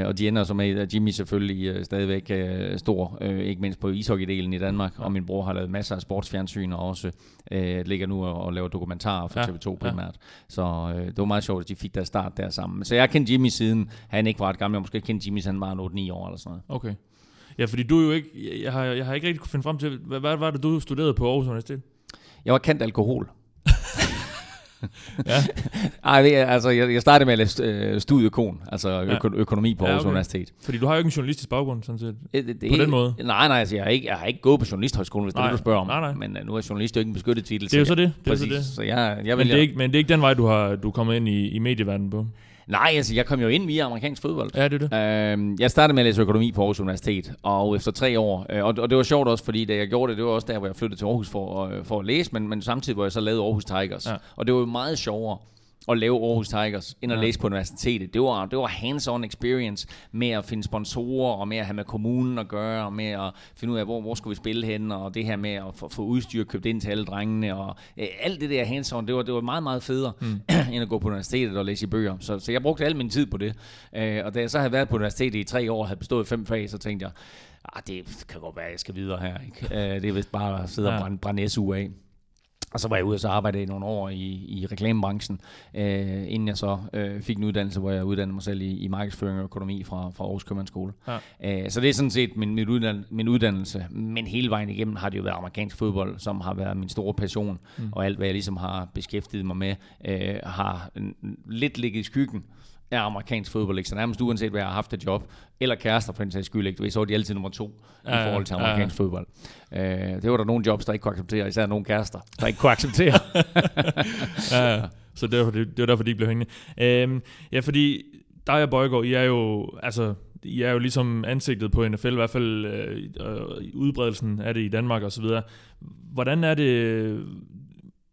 Øh, og de ender så med, at Jimmy selvfølgelig øh, stadigvæk øh, stor, øh, ikke mindst på ishockeydelen i Danmark, ja. og min bror har lavet masser af sportsfjernsyn, og også øh, ligger nu og, og laver dokumentarer for Ja, TV2 ja. primært. Så øh, det var meget sjovt, at de fik deres start der sammen. Så jeg har kendt Jimmy siden, han ikke var et gammel, jeg måske kendt Jimmy, han var en 8-9 år eller sådan noget. Okay. Ja, fordi du er jo ikke... Jeg, har, jeg har ikke rigtig kunne finde frem til... Hvad, hvad var det, du studerede på Aarhus Universitet? Jeg var kendt alkohol. Ja. Ej, det altså, jeg, jeg startede med at læse øh, studiekon, altså Ja. øko, økonomi på Ja, Aarhus okay. Universitet. Fordi du har jo ikke en journalistisk baggrund, sådan set. Øh, Det, det, På den måde? Nej, nej, altså, jeg, har ikke, jeg har ikke gået på journalisthøjskolen, hvis det er Nej, det, du spørger om. nej, nej. Men uh, nu er journalist jo ikke en beskyttet titel. Det er jo så det. jeg- det, er så det. så jeg, jeg Men, det er ikke, men det er ikke den vej, du har du er kommet ind i, i medieverdenen på. Nej, altså, jeg kom jo ind via amerikansk fodbold. Ja, det er det. Øhm, jeg startede med at læse økonomi på Aarhus Universitet, og efter tre år, øh, og, og det var sjovt også, fordi da jeg gjorde det, det var også der, hvor jeg flyttede til Aarhus for, øh, for at læse, men, men samtidig hvor jeg så lavede Aarhus Tigers. Ja. Og det var jo meget sjovere at lave Aarhus Tigers, end at Ja. læse på universitetet. Det var, det var hands-on experience med at finde sponsorer, og med at have med kommunen at gøre, og med at finde ud af, hvor, hvor skulle vi spille hen, og det her med at få, få udstyr købt ind til alle drengene, og øh, alt det der hands-on, det var, det var meget, meget federe, mm. end at gå på universitetet og læse i bøger. Så, så jeg brugte al min tid på det. Øh, og da jeg så havde været på universitetet i tre år, og havde bestået fem fag, så tænkte jeg, ah, det kan godt være, jeg skal videre her. Ikke? Øh, det er vist bare at sidde Ja. og brænde, brænde SU af. Og så var jeg ude og så arbejdede i nogle år i, i reklamebranchen, øh, inden jeg så øh, fik en uddannelse, hvor jeg uddannede mig selv i, i markedsføring og økonomi fra, fra Aarhus Købmandsskole. Ja. Øh, så det er sådan set min, min, uddan- min uddannelse, men hele vejen igennem har det jo været amerikansk fodbold, som har været min store passion, mm. og alt hvad jeg ligesom har beskæftiget mig med, øh, har lidt ligget i skyggen af amerikansk fodbold, ikke? så nærmest uanset hvad jeg har haft et job, eller kærester for en sags skyld, ikke? Du ved, så var de altid nummer to Ja, i forhold til ja, ja. amerikansk fodbold. Øh, det var der nogle jobs, der ikke kunne acceptere, især nogle kærester, der ikke kunne acceptere. ja, ja. Så det var, det, det var derfor, de blev hængende. Øhm, ja, fordi dig og Bøjgaard, I er jo, altså, I er jo ligesom ansigtet på NFL, i hvert fald øh, udbredelsen af det i Danmark og så videre. Hvordan er det,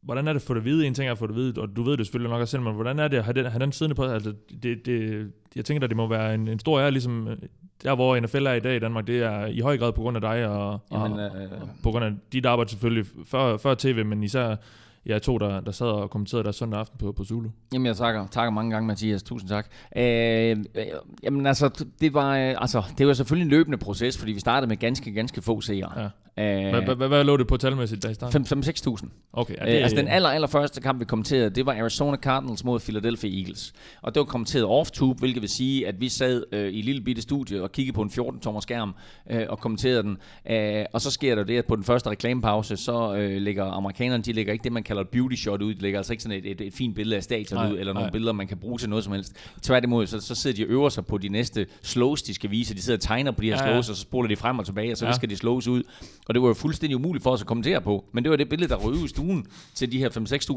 hvordan er det at få det at vide? En ting er at få det at vide, og du ved det selvfølgelig nok også selv, men hvordan er det at have den, have den siddende på? Altså, det, det, jeg tænker, at det må være en, en stor ære, ligesom øh, der, hvor NFL er i dag i Danmark, det er i høj grad på grund af dig, og, Jamen, og, øh, og på grund af dit arbejde selvfølgelig, før, før tv, men især jer to, der, der sad og kommenterede der søndag aften på, på Zulu. Jamen, jeg takker, takker mange gange, Mathias. Tusind tak. Øh, øh, jamen, altså, det var, øh, altså, det var selvfølgelig en løbende proces, fordi vi startede med ganske, ganske få seere. Ja. Øh, Hvad, lå det på talmæssigt der i starten? 5-6.000. Okay, det, øh, altså den aller, aller første kamp, vi kommenterede, det var Arizona Cardinals mod Philadelphia Eagles. Og det var kommenteret off-tube, hvilket vil sige, at vi sad øh, i et lille bitte studie og kiggede på en 14-tommer skærm øh, og kommenterede den. Øh, og så sker der det, at på den første reklamepause, så øh, lægger amerikanerne, de lægger ikke det, man kalder et beauty shot ud. De lægger altså ikke sådan et, et, et fint billede af stadion ud, eller nogle nej. billeder, man kan bruge til noget som helst. Tværtimod, så, så sidder de og øver sig på de næste slows, de skal vise. De sidder og tegner på de her Ja, ja, ja. slows, og så spoler de frem og tilbage, og så Ja. skal de slås ud. Og det var jo fuldstændig umuligt for os at kommentere på. Men det var det billede, der røg i stuen til de her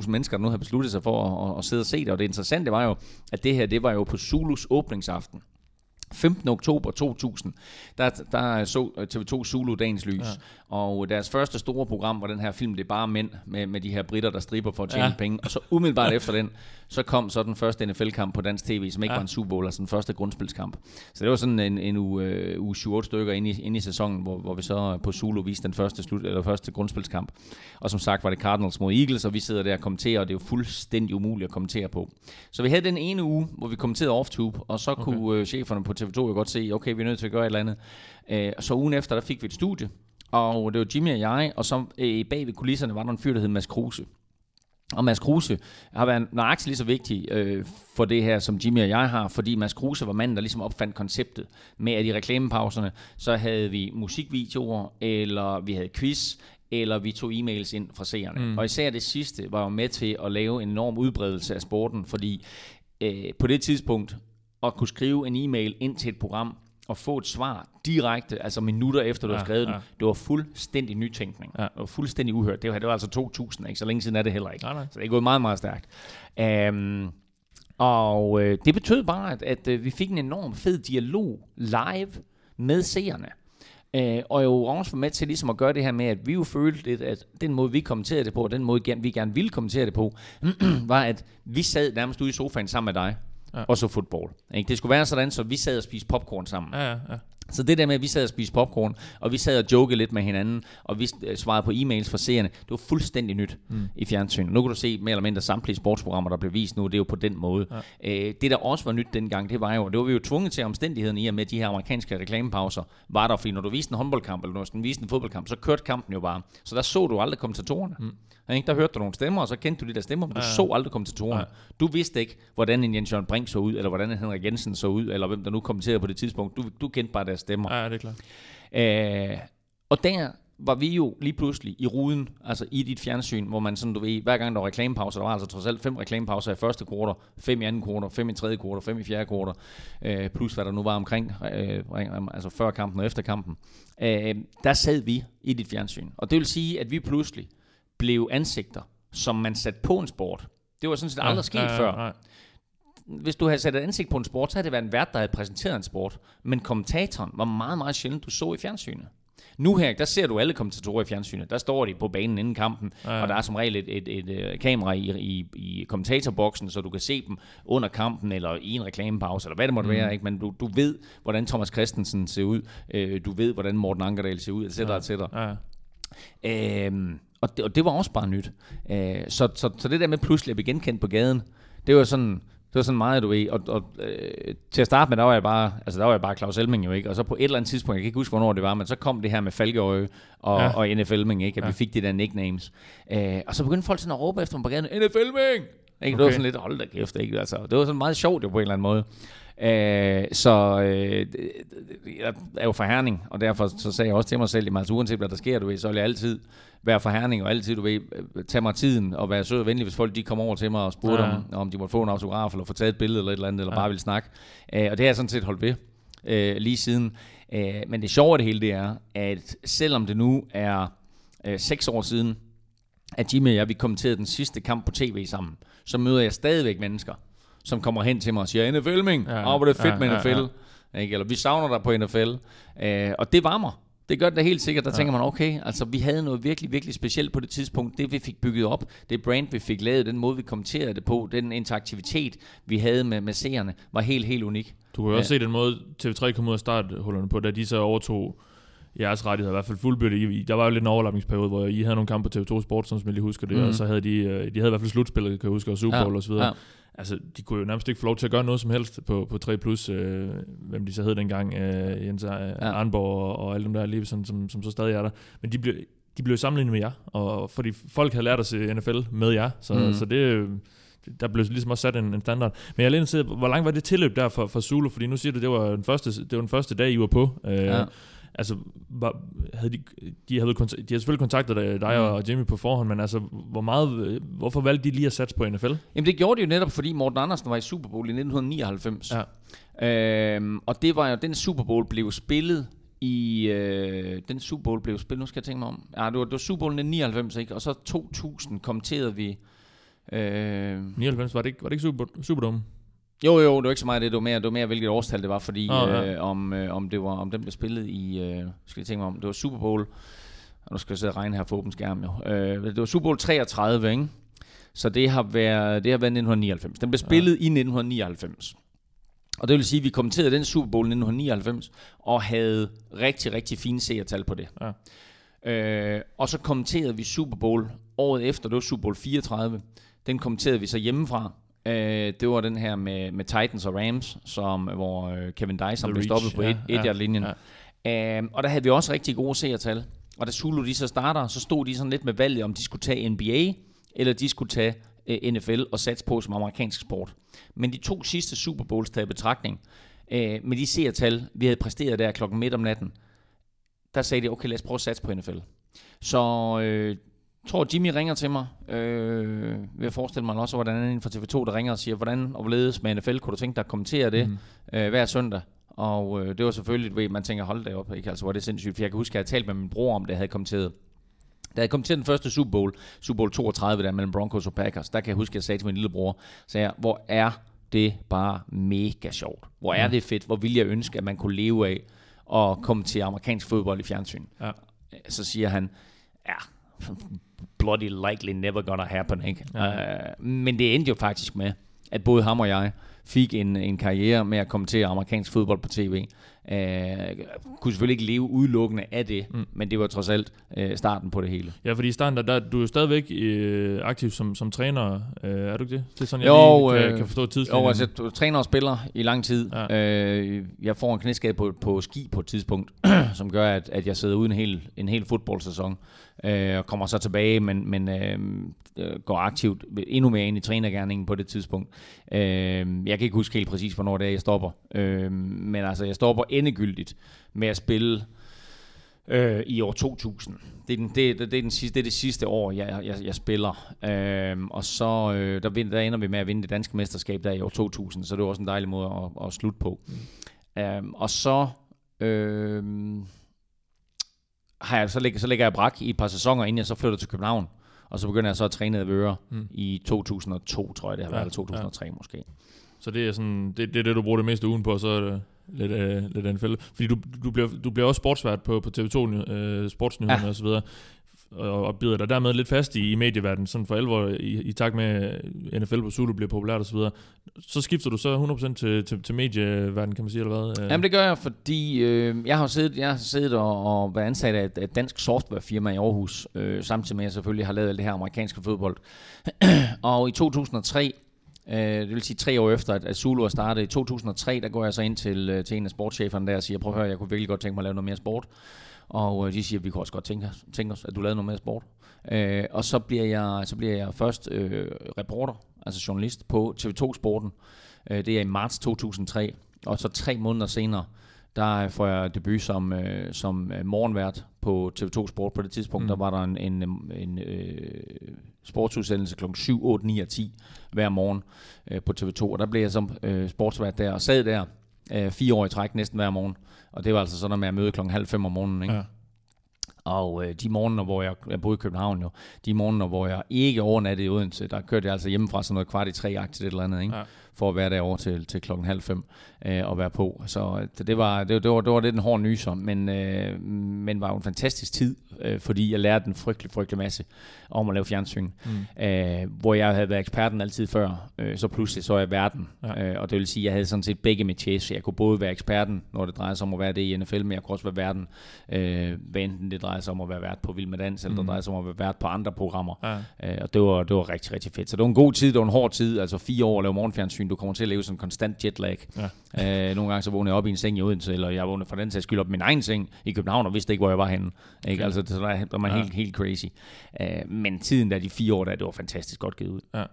5-6.000 mennesker, der nu har besluttet sig for at, at, sidde og se det. Og det interessante var jo, at det her, det var jo på Zulus åbningsaften. 15. oktober 2000, der, der så TV2 Zulu dagens lys. Ja. Og deres første store program var den her film, det er bare mænd med, med de her britter, der striber for at tjene ja. penge. Og så umiddelbart efter den, så kom så den første NFL-kamp på dansk tv, som ikke Ja. var en Super Bowl, altså den første grundspilskamp. Så det var sådan en, en uge, øh, uge 7 stykker inde i, inde i sæsonen, hvor, hvor vi så på Zulu viste den første, slut, eller første grundspilskamp. Og som sagt var det Cardinals mod Eagles, og vi sidder der og kommenterer, og det er jo fuldstændig umuligt at kommentere på. Så vi havde den ene uge, hvor vi kommenterede off-tube, og så okay. kunne øh, cheferne på TV2 jo godt se, okay, vi er nødt til at gøre et eller andet. Øh, og så ugen efter, der fik vi et studie, og det var Jimmy og jeg, og så øh, bag ved kulisserne var der en fyr, der hed Mads Kruse. Og Mads Kruse har været nøjagtigt lige så vigtig øh, for det her, som Jimmy og jeg har, fordi Mads Kruse var manden, der ligesom opfandt konceptet med, at i reklamepauserne, så havde vi musikvideoer, eller vi havde quiz, eller vi tog e-mails ind fra seerne. Mm. Og især det sidste var jo med til at lave en enorm udbredelse af sporten, fordi øh, på det tidspunkt, at kunne skrive en e-mail ind til et program, og få et svar direkte, altså minutter efter du Ja, har skrevet den, ja. det var fuldstændig nytænkning. Ja. Det var fuldstændig uhørt. Det var, det var altså 2000, ikke? så længe siden er det heller ikke. Nej, nej. Så det er gået meget, meget stærkt. Um, og øh, det betød bare, at, at øh, vi fik en enorm fed dialog live med seerne. Øh, og jo også var med til ligesom at gøre det her med, at vi jo følte lidt, at den måde, vi kommenterede det på, og den måde, vi gerne ville kommentere det på, var, at vi sad nærmest ude i sofaen sammen med dig, Ja. og så fodbold. Ikke? Det skulle være sådan, så vi sad og spiste popcorn sammen. Ja, ja, ja. Så det der med, at vi sad og spiste popcorn, og vi sad og jokede lidt med hinanden, og vi øh, svarede på e-mails fra seerne, det var fuldstændig nyt mm. i fjernsynet. Nu kan du se mere eller mindre samtlige sportsprogrammer, der bliver vist nu, det er jo på den måde. Ja. Øh, det, der også var nyt dengang, det var jo, det var vi jo tvunget til omstændigheden i, og med de her amerikanske reklamepauser, var der, fordi når du viste en håndboldkamp, eller når du viste en fodboldkamp, så kørte kampen jo bare. Så der så du aldrig kommentatorerne. Mm. Ikke? Der hørte du nogle stemmer, og så kendte du de der stemmer, men du ja. så aldrig kommentatorerne. Ja. Du vidste ikke, hvordan en Jens Jørgen Brink så ud, eller hvordan en Henrik Jensen så ud, eller hvem der nu kommenterede på det tidspunkt. Du, du kendte bare deres stemmer. Ja, det er klart. Øh, og der var vi jo lige pludselig i ruden, altså i dit fjernsyn, hvor man sådan, du ved, hver gang der var reklamepauser, der var altså trods alt fem reklamepauser i første kvartal, fem i anden kvartal, fem i tredje kvartal, fem i fjerde kvartal, øh, plus hvad der nu var omkring, øh, altså før kampen og efter kampen. Øh, der sad vi i dit fjernsyn. Og det vil sige, at vi pludselig blev ansigter, som man satte på en sport. Det var sådan set aldrig ja, sket ja, ja, før. Ja. Hvis du havde sat et ansigt på en sport, så havde det været en vært, der havde præsenteret en sport. Men kommentatoren var meget, meget sjældent, du så i fjernsynet. Nu her, der ser du alle kommentatorer i fjernsynet. Der står de på banen inden kampen, ja, ja. og der er som regel et, et, et, et kamera i, i, i kommentatorboksen, så du kan se dem under kampen, eller i en reklamepause, eller hvad det måtte mm. være. Ikke? Men du, du ved, hvordan Thomas Christensen ser ud. Øh, du ved, hvordan Morten Ankerdal ser ud, etc. Ja. etc. Ja. Øhm, og, det, og det var også bare nyt. Øh, så, så, så det der med pludselig at blive genkendt på gaden, det var sådan, det var sådan meget, du ved, og, og øh, til at starte med, der var jeg bare, altså der var jeg bare Claus Elming jo, ikke? Og så på et eller andet tidspunkt, jeg kan ikke huske, hvornår det var, men så kom det her med Falkeøje og, ja. og NFL Elming, ikke? At ja. vi fik de der nicknames. Øh, og så begyndte folk sådan at råbe efter mig på gaden, NFL Elming! Ikke? Okay. Det var sådan lidt, hold da kæft, ikke? Altså, det var sådan meget sjovt jo på en eller anden måde. Øh, så øh, jeg er jo for herning, og derfor så sagde jeg også til mig selv, at altså, uanset hvad der sker, du ved, så vil jeg altid være for herning, og altid, du ved, tage mig tiden og være sød og venlig, hvis folk de kommer over til mig og spurgte, ja. om, om de måtte få en autograf, eller få taget et billede eller et eller andet, eller ja. bare vil snakke. Øh, og det har jeg sådan set holdt ved øh, lige siden. Øh, men det sjove af det hele, det er, at selvom det nu er øh, seks år siden, at Jimmy og jeg, vi kommenterede den sidste kamp på tv sammen, så møder jeg stadigvæk mennesker, som kommer hen til mig og siger, NFL-ming, ja, ja. oh, hvor det fedt ja, med NFL. Ja, ja. Ikke? Eller vi savner dig på NFL. Øh, og det varmer. Det gør det helt sikkert. Der ja. tænker man, okay, altså vi havde noget virkelig, virkelig specielt på det tidspunkt. Det vi fik bygget op, det brand vi fik lavet, den måde vi kommenterede det på, den interaktivitet vi havde med, med seerne, var helt, helt unik. Du kan ja. også se den måde, TV3 kom ud af starthullerne på, da de så overtog jeres rettigheder, i hvert fald fuldbyrdet. Der var jo lidt en overlappingsperiode, hvor I havde nogle kampe på TV2 Sport, som jeg lige husker det, mm. og så havde de, øh, de havde i hvert fald slutspillet, kan jeg huske, og Super Bowl ja. og så videre. Ja altså, de kunne jo nærmest ikke få lov til at gøre noget som helst på, på 3+, plus, øh, hvem de så hed dengang, øh, Jens ja. Arnborg og, og alle dem der lige, som, som, som så stadig er der. Men de blev, de blev sammenlignet med jer, og fordi folk havde lært at se NFL med jer, så, mm. så det, der blev ligesom også sat en, en standard. Men jeg er lidt hvor lang var det tilløb der for, for Zulu? Fordi nu siger du, det var den første, det var den første dag, I var på. Øh, ja. Altså, var, havde de, de, havde, de havde selvfølgelig kontaktet dig, dig mm. og Jimmy på forhånd, men altså, hvor meget, hvorfor valgte de lige at satse på NFL? Jamen det gjorde de jo netop, fordi Morten Andersen var i Super Bowl i 1999. Ja. Øhm, og det var jo, den Super Bowl blev spillet i øh, den Super Bowl blev spillet, nu skal jeg tænke mig om. Ja, det var, det var Super Bowl i 99, ikke? Og så 2000 kommenterede vi øh, 99 var det ikke var det ikke Super Superdome? Jo, jo, det var ikke så meget det, det var mere, det var mere hvilket årstal det var, fordi oh, ja. øh, om, øh, om, det var, om den blev spillet i, øh, skal jeg tænke mig om, det var Super Bowl, og nu skal jeg sidde og regne her for åben skærm jo, øh, det var Super Bowl 33, ikke? Så det har været, det har været 1999. Den blev spillet ja. i 1999. Og det vil sige, at vi kommenterede den Super Bowl i 1999, og havde rigtig, rigtig fine seertal på det. Ja. Øh, og så kommenterede vi Super Bowl året efter, det var Super Bowl 34. Den kommenterede vi så hjemmefra, Øh, det var den her med, med Titans og Rams, som, hvor øh, Kevin Dyson blev stoppet på ja, et, ja, linjen ja. Øh, og der havde vi også rigtig gode seertal. Og da Zulu de så starter, så stod de sådan lidt med valget, om de skulle tage NBA, eller de skulle tage øh, NFL og satse på som amerikansk sport. Men de to sidste Super Bowls taget i betragtning, øh, med de seertal, vi havde præsteret der klokken midt om natten, der sagde de, okay, lad os prøve at satse på NFL. Så øh, tror, Jimmy ringer til mig. Øh, vil jeg forestille mig også, hvordan en fra TV2, der ringer og siger, hvordan og hvorledes med NFL, kunne du tænke dig at kommentere det mm. øh, hver søndag? Og øh, det var selvfølgelig, ved, man tænker, hold da op, ikke? Altså, hvor det sindssygt. For jeg kan huske, at jeg havde talt med min bror om det, jeg havde kommenteret. Da jeg kom til den første Super Bowl, Super Bowl 32 der mellem Broncos og Packers, der kan jeg huske, at jeg sagde til min lillebror, sagde jeg, hvor er det bare mega sjovt. Hvor er mm. det fedt. Hvor ville jeg ønske, at man kunne leve af og komme til amerikansk fodbold i fjernsyn. Ja. Så siger han, ja, bloody likely never gonna happen, ikke? Ja. Uh, men det endte jo faktisk med, at både ham og jeg fik en, en karriere med at kommentere amerikansk fodbold på tv. Uh, kunne selvfølgelig ikke leve udelukkende af det, mm. men det var trods alt uh, starten på det hele. Ja, fordi i starten, der, der du er jo stadigvæk øh, aktiv som, som træner, øh, er du ikke det? Det er sådan, jeg Jo, lige kan, øh, kan forstå tidslinjen. Jo, altså jeg træner og spiller i lang tid. Ja. Ja. Øh, jeg får en knæskade på, på ski på et tidspunkt, som gør, at, at jeg sidder uden en hel, en hel fodboldsæson. Øh, og kommer så tilbage, men, men øh, øh, går aktivt endnu mere ind i trænergærningen på det tidspunkt. Øh, jeg kan ikke huske helt præcis, hvornår det er, jeg stopper. Øh, men altså, jeg stopper endegyldigt med at spille øh, i år 2000. Det er, den, det, det, er den sidste, det er det sidste år, jeg, jeg, jeg spiller. Øh, og så øh, der, vind, der ender vi med at vinde det danske mesterskab der i år 2000, så det var også en dejlig måde at, at slutte på. Mm. Øh, og så... Øh, har jeg, så, ligger, så ligger jeg brak i et par sæsoner, inden jeg så flytter til København. Og så begynder jeg så at træne Advøre mm. i 2002, tror jeg det har været, Ja, eller 2003 ja. måske. Så det er sådan, det, det er det, du bruger det meste ugen på, så er det lidt, øh, lidt af en fælde. Fordi du, du, bliver, du bliver også sportsvært på, på TV2, øh, sportsnyhederne ja. og så videre, og, og bider dig dermed lidt fast i, i medieverdenen, sådan for alvor i, i takt med at NFL på Zulu bliver populært og så videre. Så skifter du så 100% til, til, til medieverdenen, kan man sige, eller hvad? Øh, Jamen det gør jeg, fordi øh, jeg har siddet, jeg har siddet og, og været ansat af et, et dansk softwarefirma i Aarhus, øh, samtidig med at jeg selvfølgelig har lavet alt det her amerikanske fodbold. og i 2003, øh, Øh, det vil sige tre år efter, at, at Zulu er startet, i 2003, der går jeg så ind til, øh, til en af sportscheferne der og siger, prøv at høre, jeg kunne virkelig godt tænke mig at lave noget mere sport. Og øh, de siger, vi kunne også godt tænke, os- tænke os, at du lavede noget mere sport. Øh, og så bliver, jeg, så bliver jeg først øh, reporter, altså journalist på TV2 Sporten. Øh, det er i marts 2003. Og så tre måneder senere, der får jeg debut som, øh, som morgenvært på TV2 Sport. På det tidspunkt, mm. der var der en, en, en øh, sportsudsendelse kl. 7, 8, 9 og 10 hver morgen øh, på TV2. Og der blev jeg som øh, sportsvært der og sad der øh, fire år i træk næsten hver morgen. Og det var altså sådan med at møde klokken halv fem om morgenen. Ikke? Ja. Og øh, de morgener, hvor jeg, jeg boede i København jo, de morgener, hvor jeg ikke overnattede i Odense, der kørte jeg altså hjemmefra sådan noget kvart i tre til et eller andet, ikke? Ja. For at være derovre til, til klokken halv fem øh, og være på. Så øh, det, det, var, det, det, var, det var lidt en hård nyser, men, øh, men var jo en fantastisk tid, øh, fordi jeg lærte en frygtelig, frygtelig masse om at lave fjernsyn. Mm. Øh, hvor jeg havde været eksperten altid før, øh, så pludselig så er jeg verden. Ja. Øh, og det vil sige, at jeg havde sådan set begge med chase. Jeg kunne både være eksperten, når det drejer sig om at være det i NFL, men jeg kunne også være verden, øh, hvad enten det drejer sig om at være vært på Vild med Dans, eller Mm. det drejer sig om at være vært på andre programmer. Ja. Øh, og det var, det var rigtig, rigtig fedt. Så det var en god tid, det var en hård tid, altså fire år at lave morgenfjernsyn. Du kommer til at leve sådan en konstant jetlag. Ja. Øh, nogle gange så vågnede jeg op i en seng i Odense, eller jeg vågnede for den sags skyld op i min egen seng i København, og vidste ikke, hvor jeg var henne. Ikke? Okay. Altså, så der var man Ja. ja. helt, helt crazy. Øh, men tiden der, de fire år der, det var fantastisk godt givet ud. Ja.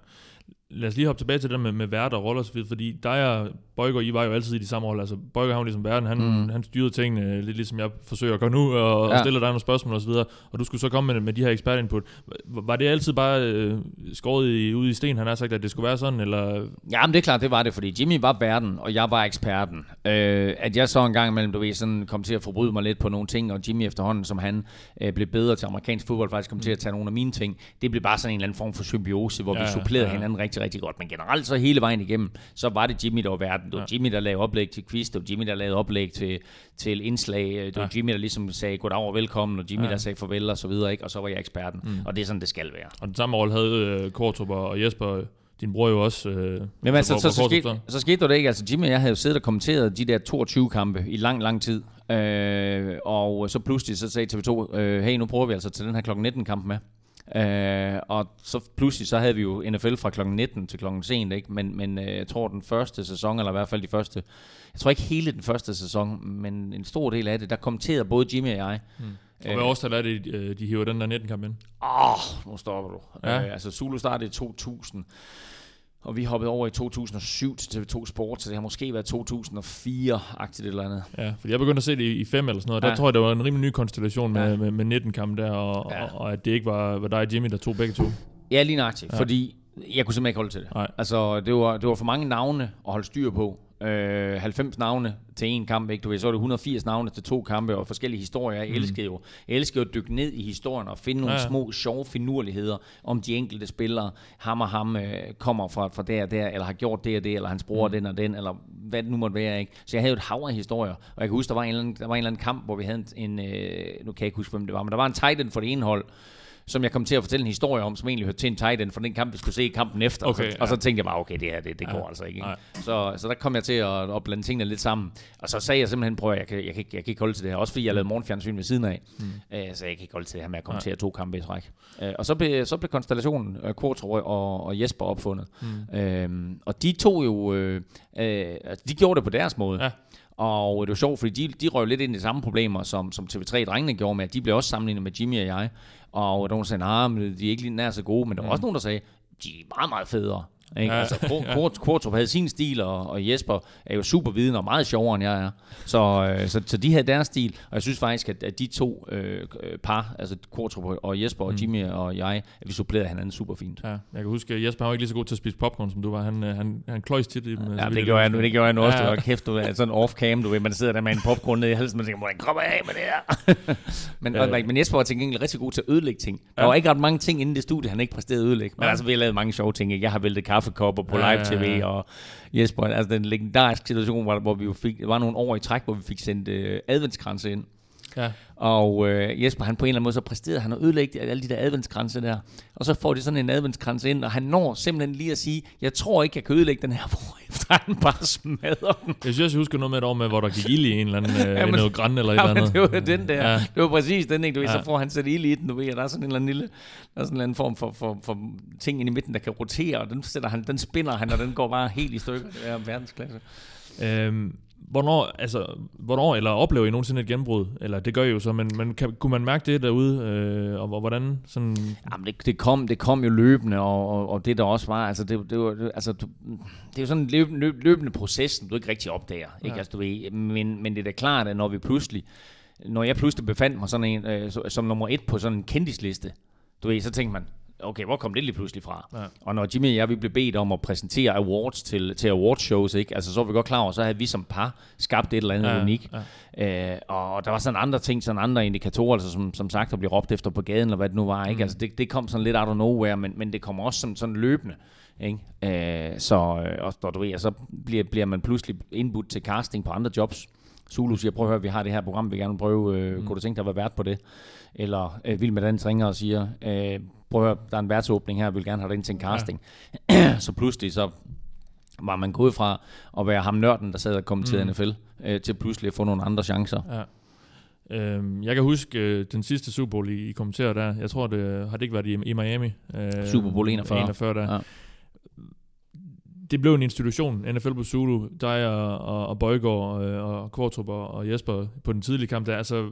Lad os lige hoppe tilbage til det der med, med vært og roller og videre, fordi dig og Bøjgaard, I var jo altid i de samme roller. Altså, Bøjgaard han var ligesom verden, han, mm. Han styrede tingene lidt ligesom jeg forsøger at gøre nu, og, ja. og stiller dig nogle spørgsmål og så videre, og du skulle så komme med, med de her ekspertinput. Var det altid bare øh, skåret i, ud i sten, han har sagt, at det skulle være sådan, eller... Ja, men det er klart, det var det, fordi Jimmy var verden, og jeg var eksperten. Øh, at jeg så en gang imellem, du ved, sådan kom til at forbryde mig lidt på nogle ting, og Jimmy efterhånden, som han øh, blev bedre til amerikansk fodbold, faktisk kom til at tage nogle af mine ting, det blev bare sådan en eller anden form for symbiose, hvor Ja, vi supplerede ja. ja. hinanden rigtig, rigtig godt. Men generelt så hele vejen igennem, så var det Jimmy, der var verden. Det var Ja. Jimmy, der lavede oplæg til quiz, det var Jimmy, der lavede oplæg til, til indslag, det var Ja. Jimmy, der ligesom sagde goddag og velkommen, og Jimmy, Ja. der sagde farvel og så videre, ikke? og så var jeg eksperten. Mm. Og det er sådan, det skal være. Og den samme rolle havde øh, Kortrup og Jesper, din bror jo også. Øh, Men altså, hvor- så, så, Kortrup skete, så skete det ikke. Altså, Jimmy og jeg havde jo siddet og kommenteret de der 22 kampe i lang, lang tid. Øh, og så pludselig så sagde TV2, øh, hey, nu prøver vi altså til den her klokken 19 kamp med. Øh, og så pludselig så havde vi jo NFL fra klokken 19 til klokken sent, ikke? Men, men øh, jeg tror den første sæson, eller i hvert fald de første, jeg tror ikke hele den første sæson, men en stor del af det, der kommenterede både Jimmy og jeg. Og hvad årstal er det, øh, de hiver den der 19-kamp ind? Åh, oh, nu stopper du. Ja. Øh, altså Zulu startede i 2000, og vi hoppede over i 2007 til TV2 Sport, så det har måske været 2004-agtigt eller andet. Ja, fordi jeg begyndte at se det i, i 5 eller sådan noget. Der Ja. tror jeg, det var en rimelig ny konstellation med, Ja. med, med 19 kampe der, og, ja. Og, og, at det ikke var, var dig og Jimmy, der tog begge to. Ja, lige nøjagtigt, Ja. ja. fordi jeg kunne simpelthen ikke holde til det. Nej. Altså, det var, det var for mange navne at holde styr på. Øh, 90 navne til en kamp, ikke? Du ved, så er det 180 navne til to kampe og forskellige historier. Jeg elskede jo, jeg elskede jo at dykke ned i historien og finde nogle Ja, små, sjove finurligheder om de enkelte spillere. Ham og ham øh, kommer fra, fra der og der, eller har gjort det og det, eller hans bror mm. den og den, eller hvad det nu måtte være. Ikke? Så jeg havde jo et hav af historier. Og jeg kan huske, der var en eller anden, der var en eller anden kamp, hvor vi havde en, en øh, nu kan jeg ikke huske, hvem det var, men der var en tight end for det ene hold, som jeg kom til at fortælle en historie om, som egentlig hørte til en tight end for den kamp, vi skulle se i kampen efter. Okay, og, så, og så ja. tænkte jeg bare, okay, det her, det, det går Ja. altså ikke. Nej. Så, så der kom jeg til at, at blande tingene lidt sammen. Og så sagde jeg simpelthen, prøv at jeg kan, jeg, kan, ikke- jeg kan ikke holde til det her. Også fordi jeg lavede morgenfjernsyn ved siden af. Mm. Øh, så jeg kan ikke holde til det her med at kommentere to kampe i træk. Øh, og så blev, så blev konstellationen øh, Kvartrup og, og Jesper opfundet. Mm. Øhm, og de to jo, øh, øh, altså, de gjorde det på deres måde. Ja. Og det var sjovt, fordi de, de røg lidt ind i de samme problemer, som, som TV3-drengene gjorde med, at de blev også sammenlignet med Jimmy og jeg. Og der var nogen, der sagde, nej, men de er ikke lige nær så gode. Men der var også nogen, der sagde, de er meget, meget federe. Ikke? Ja. Altså, Kort- Kort- Kortrup havde sin stil, og, og Jesper er jo super viden og meget sjovere, end jeg er. Så, øh, så, så de havde deres stil, og jeg synes faktisk, at, at de to øh, øh, par, altså Kortrup og Jesper og Jimmy og jeg, at vi supplerede hinanden super fint. Ja, jeg kan huske, at Jesper var ikke lige så god til at spise popcorn, som du var. Han, øh, han, han kløjs tit i dem. øh, Ja, vidt det gjorde jeg nu, det gjorde jeg nu også. Ja, ja. ja. kæft, du er sådan off-cam, du ved, man sidder der med en popcorn nede i halsen, man tænker, hvordan kommer jeg af med det her? men, øh. men Jesper var til gengæld rigtig god til at ødelægge ting. Der Ja. var ikke ret mange ting inden det studie, han ikke præsterede at ødelægge. Men Ja. altså, vi har lavet mange sjove ting. Ikke? Jeg har væltet kaffekopper på Ja, ja, live-tv, ja. og Jesper, altså den legendariske situation, hvor, hvor vi jo fik, var nogle år i træk, hvor vi fik sendt øh, adventskranse ind. Ja. Og øh, Jesper, han på en eller anden måde, så præsterede han at ødelægge alle de der adventskranse der. Og så får de sådan en adventskranse ind, og han når simpelthen lige at sige, jeg tror ikke, jeg kan ødelægge den her, hvorefter han bare smadrer den. Jeg synes, jeg husker noget med et år med, hvor der gik ild i en eller anden, øh, Ja, men- noget græn eller et eller andet. det var den der. Ja. Det var præcis den, ikke? Du ved, Ja. så får han sat ild i den, du ved, og der er sådan en eller anden lille, der er sådan en eller anden form for, for, for ting inde i midten, der kan rotere, og den, sætter han, den spinner han, og den går bare helt i stykker. Det er verdensklasse. Øhm, hvornår, altså, hvornår, eller oplever I nogensinde et gennembrud? Eller det gør I jo så, men, men kan, kunne man mærke det derude? Øh, og hvor- hvordan sådan... Jamen, det, det, kom, det kom jo løbende, og, og, og det der også var, altså det, det var, det, altså, det er jo sådan en løb, løb, løbende proces, som du ikke rigtig opdager, ikke? Ja. Altså, du ved, men, men det er da klart, at når vi pludselig, når jeg pludselig befandt mig sådan en, øh, som nummer et på sådan en kendisliste, du ved, så tænkte man, okay, hvor kom det lige pludselig fra? Ja. Og når Jimmy og jeg, vi blev bedt om at præsentere awards til, til awardshows, ikke? Altså, så var vi godt klar over, så havde vi som par skabt et eller andet Ja, unikt. ja. Øh, og der var sådan andre ting, sådan andre indikatorer, altså som, som sagt, der blev råbt efter på gaden, eller hvad det nu var. Ikke? Mm. Altså, det, det kom sådan lidt out of nowhere, men, men det kommer også sådan, sådan løbende. Ikke? Øh, så øh, og, og du ved, og så bliver, bliver man pludselig indbudt til casting på andre jobs. Zulu siger, prøv at høre, vi har det her program, vi gerne vil prøve. Øh, mm. Kunne du tænke dig at være vært på det? Eller øh, Vild med Dans ringer og siger, øh, prøv at høre, der er en værtsåbning her, vi vil gerne have dig ind til en casting. Ja. så pludselig så var man gået fra at være ham nørden, der sad og kommenterede mm. NFL, øh, til pludselig at få nogle andre chancer. Ja. Øhm, jeg kan huske øh, den sidste Super Bowl, I, I kommenterer der. Jeg tror, det har det ikke været i, i Miami. Øh, Super Bowl 41. 41 der. Ja. Det blev en institution, NFL på Zulu, dig og, og, og Bøjgaard og, og Kvartrup og, og Jesper på den tidlige kamp der. Altså,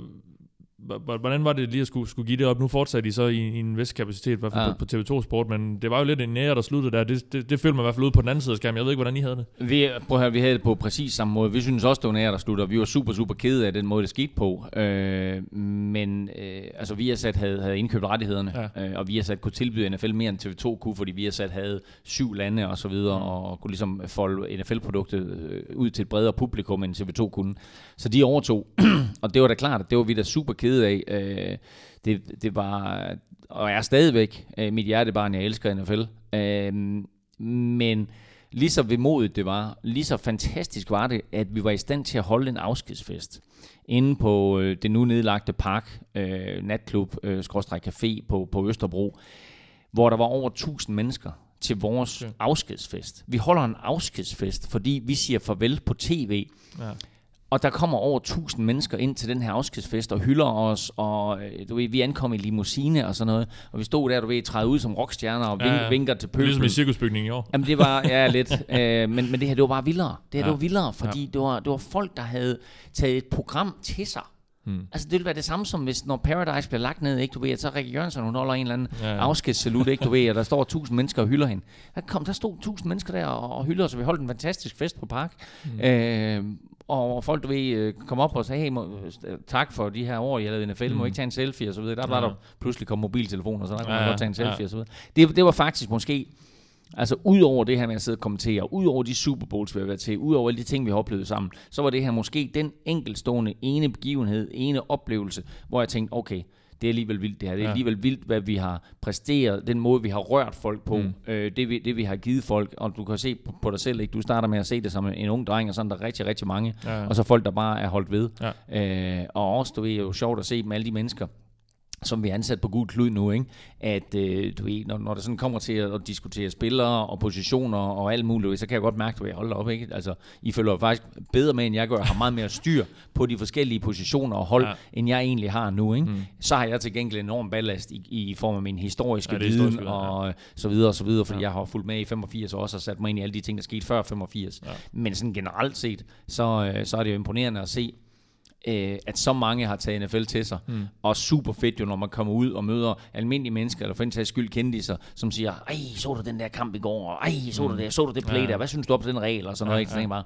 hvordan var det lige at skulle, skulle give det op? Nu fortsatte I så i, i en vis kapacitet, i hvert fald Ja. på, på TV2 Sport, men det var jo lidt en nære, der sluttede der. Det, det, det følte man i hvert fald ude på den anden side af skærmen. Jeg ved ikke, hvordan I havde det. Vi, prøv at høre, vi havde det på præcis samme måde. Vi synes også, det var nære, der slutter. Vi var super, super kede af den måde, det skete på. Øh, men øh, altså, Viasat havde, havde indkøbt rettighederne, ja. øh, og Viasat kunne tilbyde NFL mere end TV2 kunne, fordi Viasat havde syv lande og så videre, mm. og kunne ligesom folde NFL-produktet øh, ud til et bredere publikum, end TV2 kunne. Så de overtog, og det var da klart, at det var vi da super kede af. Øh, det, det var, og er stadigvæk øh, mit hjertebarn, jeg elsker NFL. Øh, men lige så vemodigt det var, lige så fantastisk var det, at vi var i stand til at holde en afskedsfest inde på øh, det nu nedlagte park, øh, natklub, øh, café på, på Østerbro, hvor der var over 1000 mennesker til vores afskedsfest. Vi holder en afskedsfest, fordi vi siger farvel på tv, Ja. Og der kommer over 1000 mennesker ind til den her afskedsfest og hylder os, og øh, du ved, vi ankom i limousine og sådan noget, og vi stod der, du ved, træde ud som rockstjerner og Ja, vink, ja. vinker til pøblen. Ligesom i cirkusbygningen i år. Jamen det var, ja lidt, øh, men, men det her, det var bare vildere. Det her, Ja. det var vildere, fordi ja. det, var, det var folk, der havde taget et program til sig. Hmm. Altså det ville være det samme som hvis når Paradise bliver lagt ned, ikke du ved, at så Rikke Jørgensen, hun holder en eller anden Ja, ja, ja. ja. afskedssalut, ikke du ved, og der står tusind mennesker og hylder hende. Der, kom, der stod tusind mennesker der og, og hylder os, og vi holdt en fantastisk fest på Park. Mm. Øh, og folk, du ved, øh, kom op og sagde, hey, må, tak for de her år, har lavet NFL, mm. må ikke tage en selfie og så videre. Der var Ja. der pludselig kom mobiltelefoner, så der kunne Ja, man godt tage en selfie ja. og så videre. Det, det var faktisk måske Altså ud over det her med at sidde og kommentere, ud over de Super Bowls, vi har været til, ud over alle de ting, vi har oplevet sammen, så var det her måske den enkeltstående ene begivenhed, ene oplevelse, hvor jeg tænkte, okay, det er alligevel vildt det her. Det er alligevel vildt, hvad vi har præsteret, den måde, vi har rørt folk på, Mm. øh, det, vi, det vi har givet folk, og du kan se på, på dig selv, ikke? du starter med at se det som en ung dreng, og sådan der er rigtig, rigtig mange, Ja, og så folk, der bare er holdt ved. Ja. Øh, og også, du ved, det er jo sjovt at se dem, alle de mennesker, som vi er ansat på gul klud nu, ikke? at øh, du ved, når, når det sådan kommer til at, at diskutere spillere og positioner og alt muligt, så kan jeg godt mærke, at jeg holder op. Ikke? Altså, I følger faktisk bedre med, end jeg gør. Jeg har meget mere styr på de forskellige positioner og hold, ja. end jeg egentlig har nu. Ikke? Mm. Så har jeg til gengæld enorm ballast i, i form af min historiske ja, viden og ja. så videre og så videre, fordi ja. jeg har fulgt med i 85 og også har sat mig ind i alle de ting, der skete før 85. Ja. Men sådan generelt set, så, øh, så er det jo imponerende at se, øh, at så mange har taget NFL til sig. Mm. Og super fedt jo, når man kommer ud og møder almindelige mennesker, eller for en sags skyld kendiser, som siger, ej, så du den der kamp i går, og ej, så du mm. det, så du det play ja. der, hvad synes du om den regel, og sådan noget, ja, ja. bare,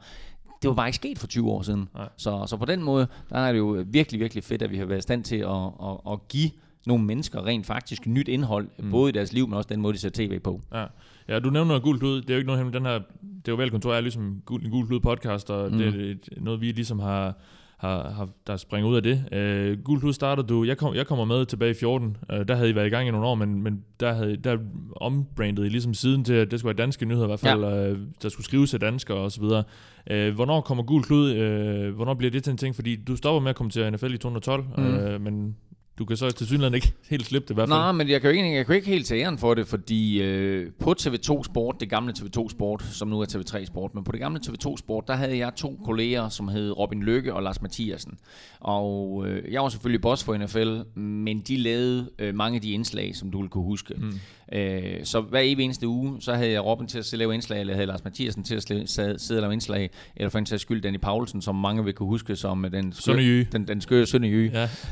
det var bare ikke sket for 20 år siden. Så, så på den måde, der er det jo virkelig, virkelig fedt, at vi har været i stand til at, at, at give nogle mennesker rent faktisk nyt indhold, mm. både i deres liv, men også den måde, de ser tv på. Ja. Ja, du nævner gult ud. Det er jo ikke noget hemmeligt. Den her, det er jo velkontor er ligesom en gul ud podcast, og mm. det er noget, vi ligesom har har, har, der springer ud af det. Øh, Guld Plus starter du, jeg, kom, jeg kommer med tilbage i 14, øh, der havde I været i gang i nogle år, men, men der, havde, der ombrandede I ligesom siden til, at det skulle være danske nyheder i hvert fald, ja. øh, der skulle skrives til danskere og så videre. Øh, hvornår kommer Gul Klud, øh, hvornår bliver det til en ting? Fordi du stopper med at komme til NFL i 2012, mm. øh, men du kan så til synligheden ikke helt slippe det i hvert fald. Nej, men jeg kan jo ikke, jeg kan ikke helt tage æren for det, fordi øh, på TV2 Sport, det gamle TV2 Sport, som nu er TV3 Sport, men på det gamle TV2 Sport, der havde jeg to kolleger, som hed Robin Lykke og Lars Mathiasen. Og øh, jeg var selvfølgelig boss for NFL, men de lavede øh, mange af de indslag, som du vil kunne huske. Mm. Øh, så hver evig eneste uge, så havde jeg Robin til at lave indslag, eller havde Lars Mathiasen til at sidde og lave indslag, eller for en sags skyld Danny Paulsen, som mange vil kunne huske som den, skø, den, den skøre Sønderjy.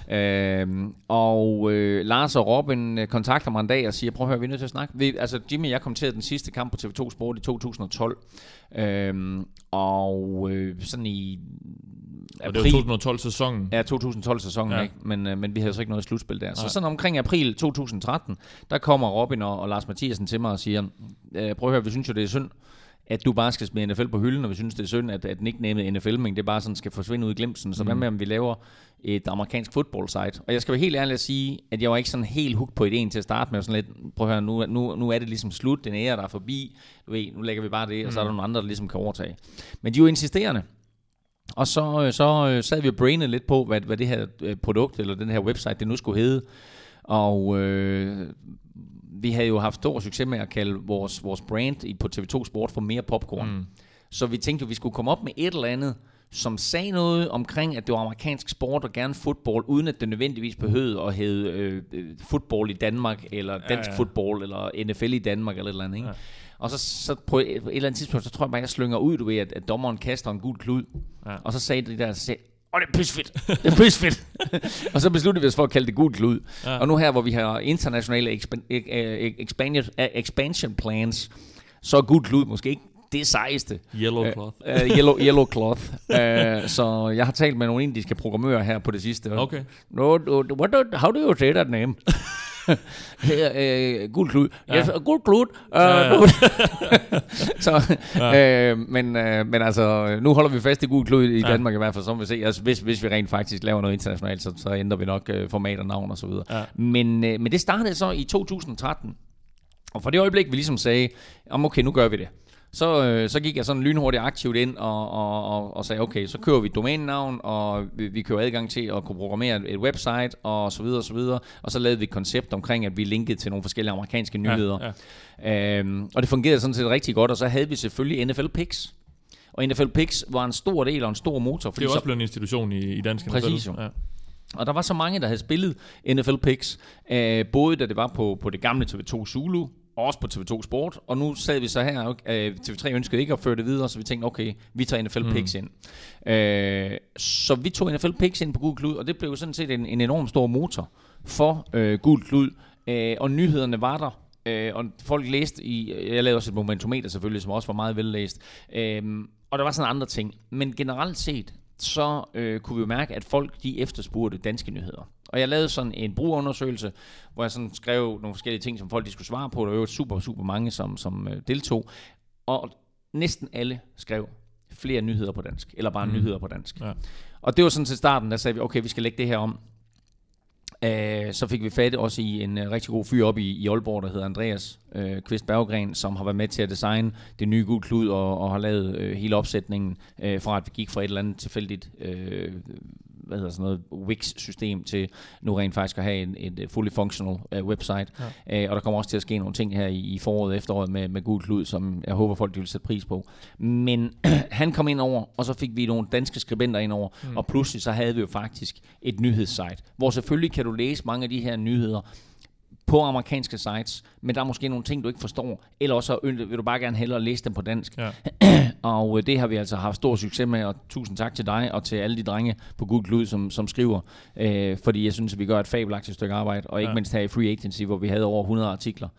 Ja. Øh, og øh, Lars og Robin øh, kontakter mig en dag og siger, prøv at høre, vi er nødt til at snakke. Vi, altså Jimmy og jeg kommenterede den sidste kamp på TV2 Sport i 2012, øh, og øh, sådan i april. Og det var 2012-sæsonen. Ja, 2012-sæsonen, ja. ikke? Men, øh, men vi havde så ikke noget slutspil der. Nej. Så sådan omkring april 2013, der kommer Robin og, og Lars Mathiasen til mig og siger, øh, prøv at høre, vi synes jo, det er synd, at du bare skal smide NFL på hylden, og vi synes, det er synd, at, at nicknamet NFL, men det bare sådan skal forsvinde ud i glemsen. Så mm. hvad med, om vi laver et amerikansk football site? Og jeg skal være helt ærlig at sige, at jeg var ikke sådan helt hooked på ideen til at starte med. Sådan lidt, prøv at høre, nu, nu, nu er det ligesom slut, den ære, der er forbi. Du ved, nu lægger vi bare det, og så er der mm. nogle andre, der ligesom kan overtage. Men de er jo insisterende. Og så, øh, så øh, sad vi og brainede lidt på, hvad, hvad det her øh, produkt, eller den her website, det nu skulle hedde. Og øh, vi havde jo haft stor succes med at kalde vores, vores brand på TV2 Sport for mere popcorn. Mm. Så vi tænkte jo, at vi skulle komme op med et eller andet, som sagde noget omkring, at det var amerikansk sport og gerne fotball, uden at det nødvendigvis behøvede at hedde øh, fodbold i Danmark, eller dansk ja, ja. fodbold, eller NFL i Danmark, eller et eller andet. Ikke? Ja. Og så, så på et, et eller andet tidspunkt, så tror jeg bare, jeg slynger ud, du ved, at, at dommeren kaster en gul klud. Ja. Og så sagde det der, så sagde, åh, det er pysfedt. Det er pysfedt. og så besluttede vi os for at kalde det gul klud. Ja. Og nu her, hvor vi har internationale expansion, expansion plans, så er gul klud måske ikke det sejeste. Yellow cloth. Uh, uh, yellow, yellow cloth. Uh, så jeg har talt med nogle indiske programmører her på det sidste. Okay. No, no, what do, how do you say that name? øh, gul klud. Ja. Yes, gul klud. Uh, ja, ja. så, ja. øh, men, øh, men altså, nu holder vi fast i gul klud i ja. Danmark i hvert fald, som vi se. Altså, hvis, hvis vi rent faktisk laver noget internationalt, så, så ændrer vi nok øh, format og navn og så videre. Ja. Men, øh, men det startede så i 2013. Og for det øjeblik, vi ligesom sagde, okay, nu gør vi det så, øh, så gik jeg sådan lynhurtigt aktivt ind og, og, og, og sagde, okay, så kører vi domænenavn, og vi, vi kører adgang til at kunne programmere et website, og så videre, og så videre. Og så lavede vi et koncept omkring, at vi linkede til nogle forskellige amerikanske nyheder. Ja, ja. Øhm, og det fungerede sådan set rigtig godt, og så havde vi selvfølgelig NFL Picks. Og NFL Picks var en stor del og en stor motor. Fordi det er også blevet en institution i, i dansk NFL. Præcis. Ja. Og der var så mange, der havde spillet NFL Picks, øh, både da det var på, på det gamle TV2 Zulu, også på TV2 Sport, og nu sad vi så her, øh, TV3 ønskede ikke at føre det videre, så vi tænkte, okay, vi tager NFL mm. Picks ind. Øh, så vi tog NFL Picks ind på Google Klud, og det blev sådan set en, en enorm stor motor for øh, Google Klud, øh, og nyhederne var der, øh, og folk læste i, jeg lavede også et momentometer selvfølgelig, som også var meget vellæst, øh, og der var sådan andre ting, men generelt set, så øh, kunne vi jo mærke, at folk de efterspurgte danske nyheder. Og jeg lavede sådan en brugerundersøgelse, hvor jeg sådan skrev nogle forskellige ting, som folk de skulle svare på. Der var jo super, super mange, som, som øh, deltog. Og næsten alle skrev flere nyheder på dansk, eller bare mm. nyheder på dansk. Ja. Og det var sådan til starten, der sagde vi, okay, vi skal lægge det her om. Uh, så fik vi fat også i en uh, rigtig god fyr op i, i Aalborg, der hedder Andreas uh, Kvist Berggren, som har været med til at designe det nye gul klud og, og har lavet uh, hele opsætningen, uh, fra at vi gik fra et eller andet tilfældigt uh, hvad hedder sådan noget, Wix-system til nu rent faktisk at have en, et fully functional uh, website. Ja. Uh, og der kommer også til at ske nogle ting her i, i foråret efteråret med, med Gul Klud, som jeg håber folk de vil sætte pris på. Men han kom ind over, og så fik vi nogle danske skribenter ind over, mm. og pludselig så havde vi jo faktisk et nyhedssite, hvor selvfølgelig kan du læse mange af de her nyheder, på amerikanske sites, men der er måske nogle ting, du ikke forstår, eller også vil du bare gerne hellere læse dem på dansk. Ja. og øh, det har vi altså haft stor succes med, og tusind tak til dig og til alle de drenge på Google Klud, som, som skriver, øh, fordi jeg synes, at vi gør et fabelagtigt stykke arbejde, og ikke ja. mindst her i Free Agency, hvor vi havde over 100 artikler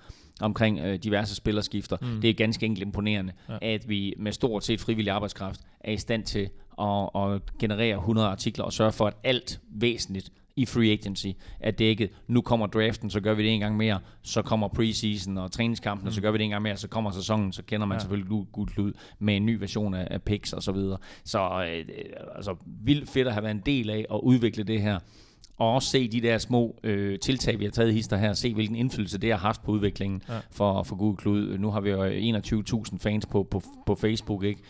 omkring øh, diverse spillerskifter. Mm. Det er ganske enkelt imponerende, ja. at vi med stort set frivillig arbejdskraft er i stand til at, at generere 100 artikler og sørge for, at alt væsentligt i free agency er dækket. Nu kommer draften, så gør vi det en gang mere. Så kommer preseason og træningskampen, mm. så gør vi det en gang mere. Så kommer sæsonen, så kender man ja. selvfølgelig gult lyd med en ny version af, af picks og så videre. Så øh, altså, vildt fedt at have været en del af at udvikle det her og også se de der små øh, tiltag, vi har taget hister her, se hvilken indflydelse det har haft på udviklingen ja. for, for Google Klud. Nu har vi jo 21.000 fans på, på, på Facebook. Ikke?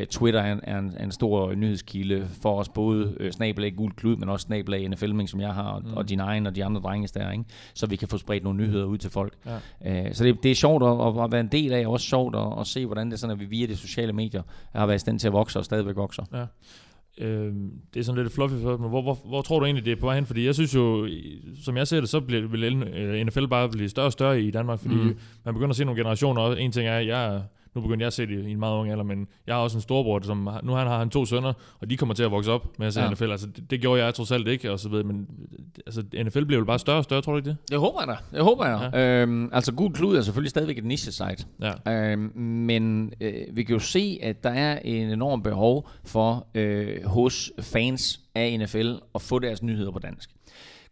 Uh, Twitter er en, er, en, er en stor nyhedskilde for os, både uh, snabelag Google Klud, men også snabelag NFL, som jeg har, og, mm. og din egen og de andre drenges der, ikke? så vi kan få spredt nogle nyheder ud til folk. Ja. Uh, så det, det er sjovt at, at være en del af, og også sjovt at, at se, hvordan det er sådan, at vi via de sociale medier har været i stand til at vokse og stadigvæk vokser. Ja. Øh, det er sådan lidt fluffy for men hvor, hvor, hvor tror du egentlig, det er på vej hen? Fordi jeg synes jo, som jeg ser det, så bliver, vil NFL bare blive større og større i Danmark, fordi mm. man begynder at se nogle generationer, en ting er, at jeg nu begynder jeg at se det i en meget ung alder, men jeg har også en storbror, som nu han har han to sønner, og de kommer til at vokse op med at se ja. NFL. Altså, det, det, gjorde jeg trods alt ikke, og så ved, men altså, NFL bliver jo bare større og større, tror du ikke det? Det håber jeg da. Det håber jeg. Ja. Øhm, altså, Gud Klud er selvfølgelig stadigvæk et niche-site. Ja. Øhm, men øh, vi kan jo se, at der er en enorm behov for øh, hos fans af NFL at få deres nyheder på dansk.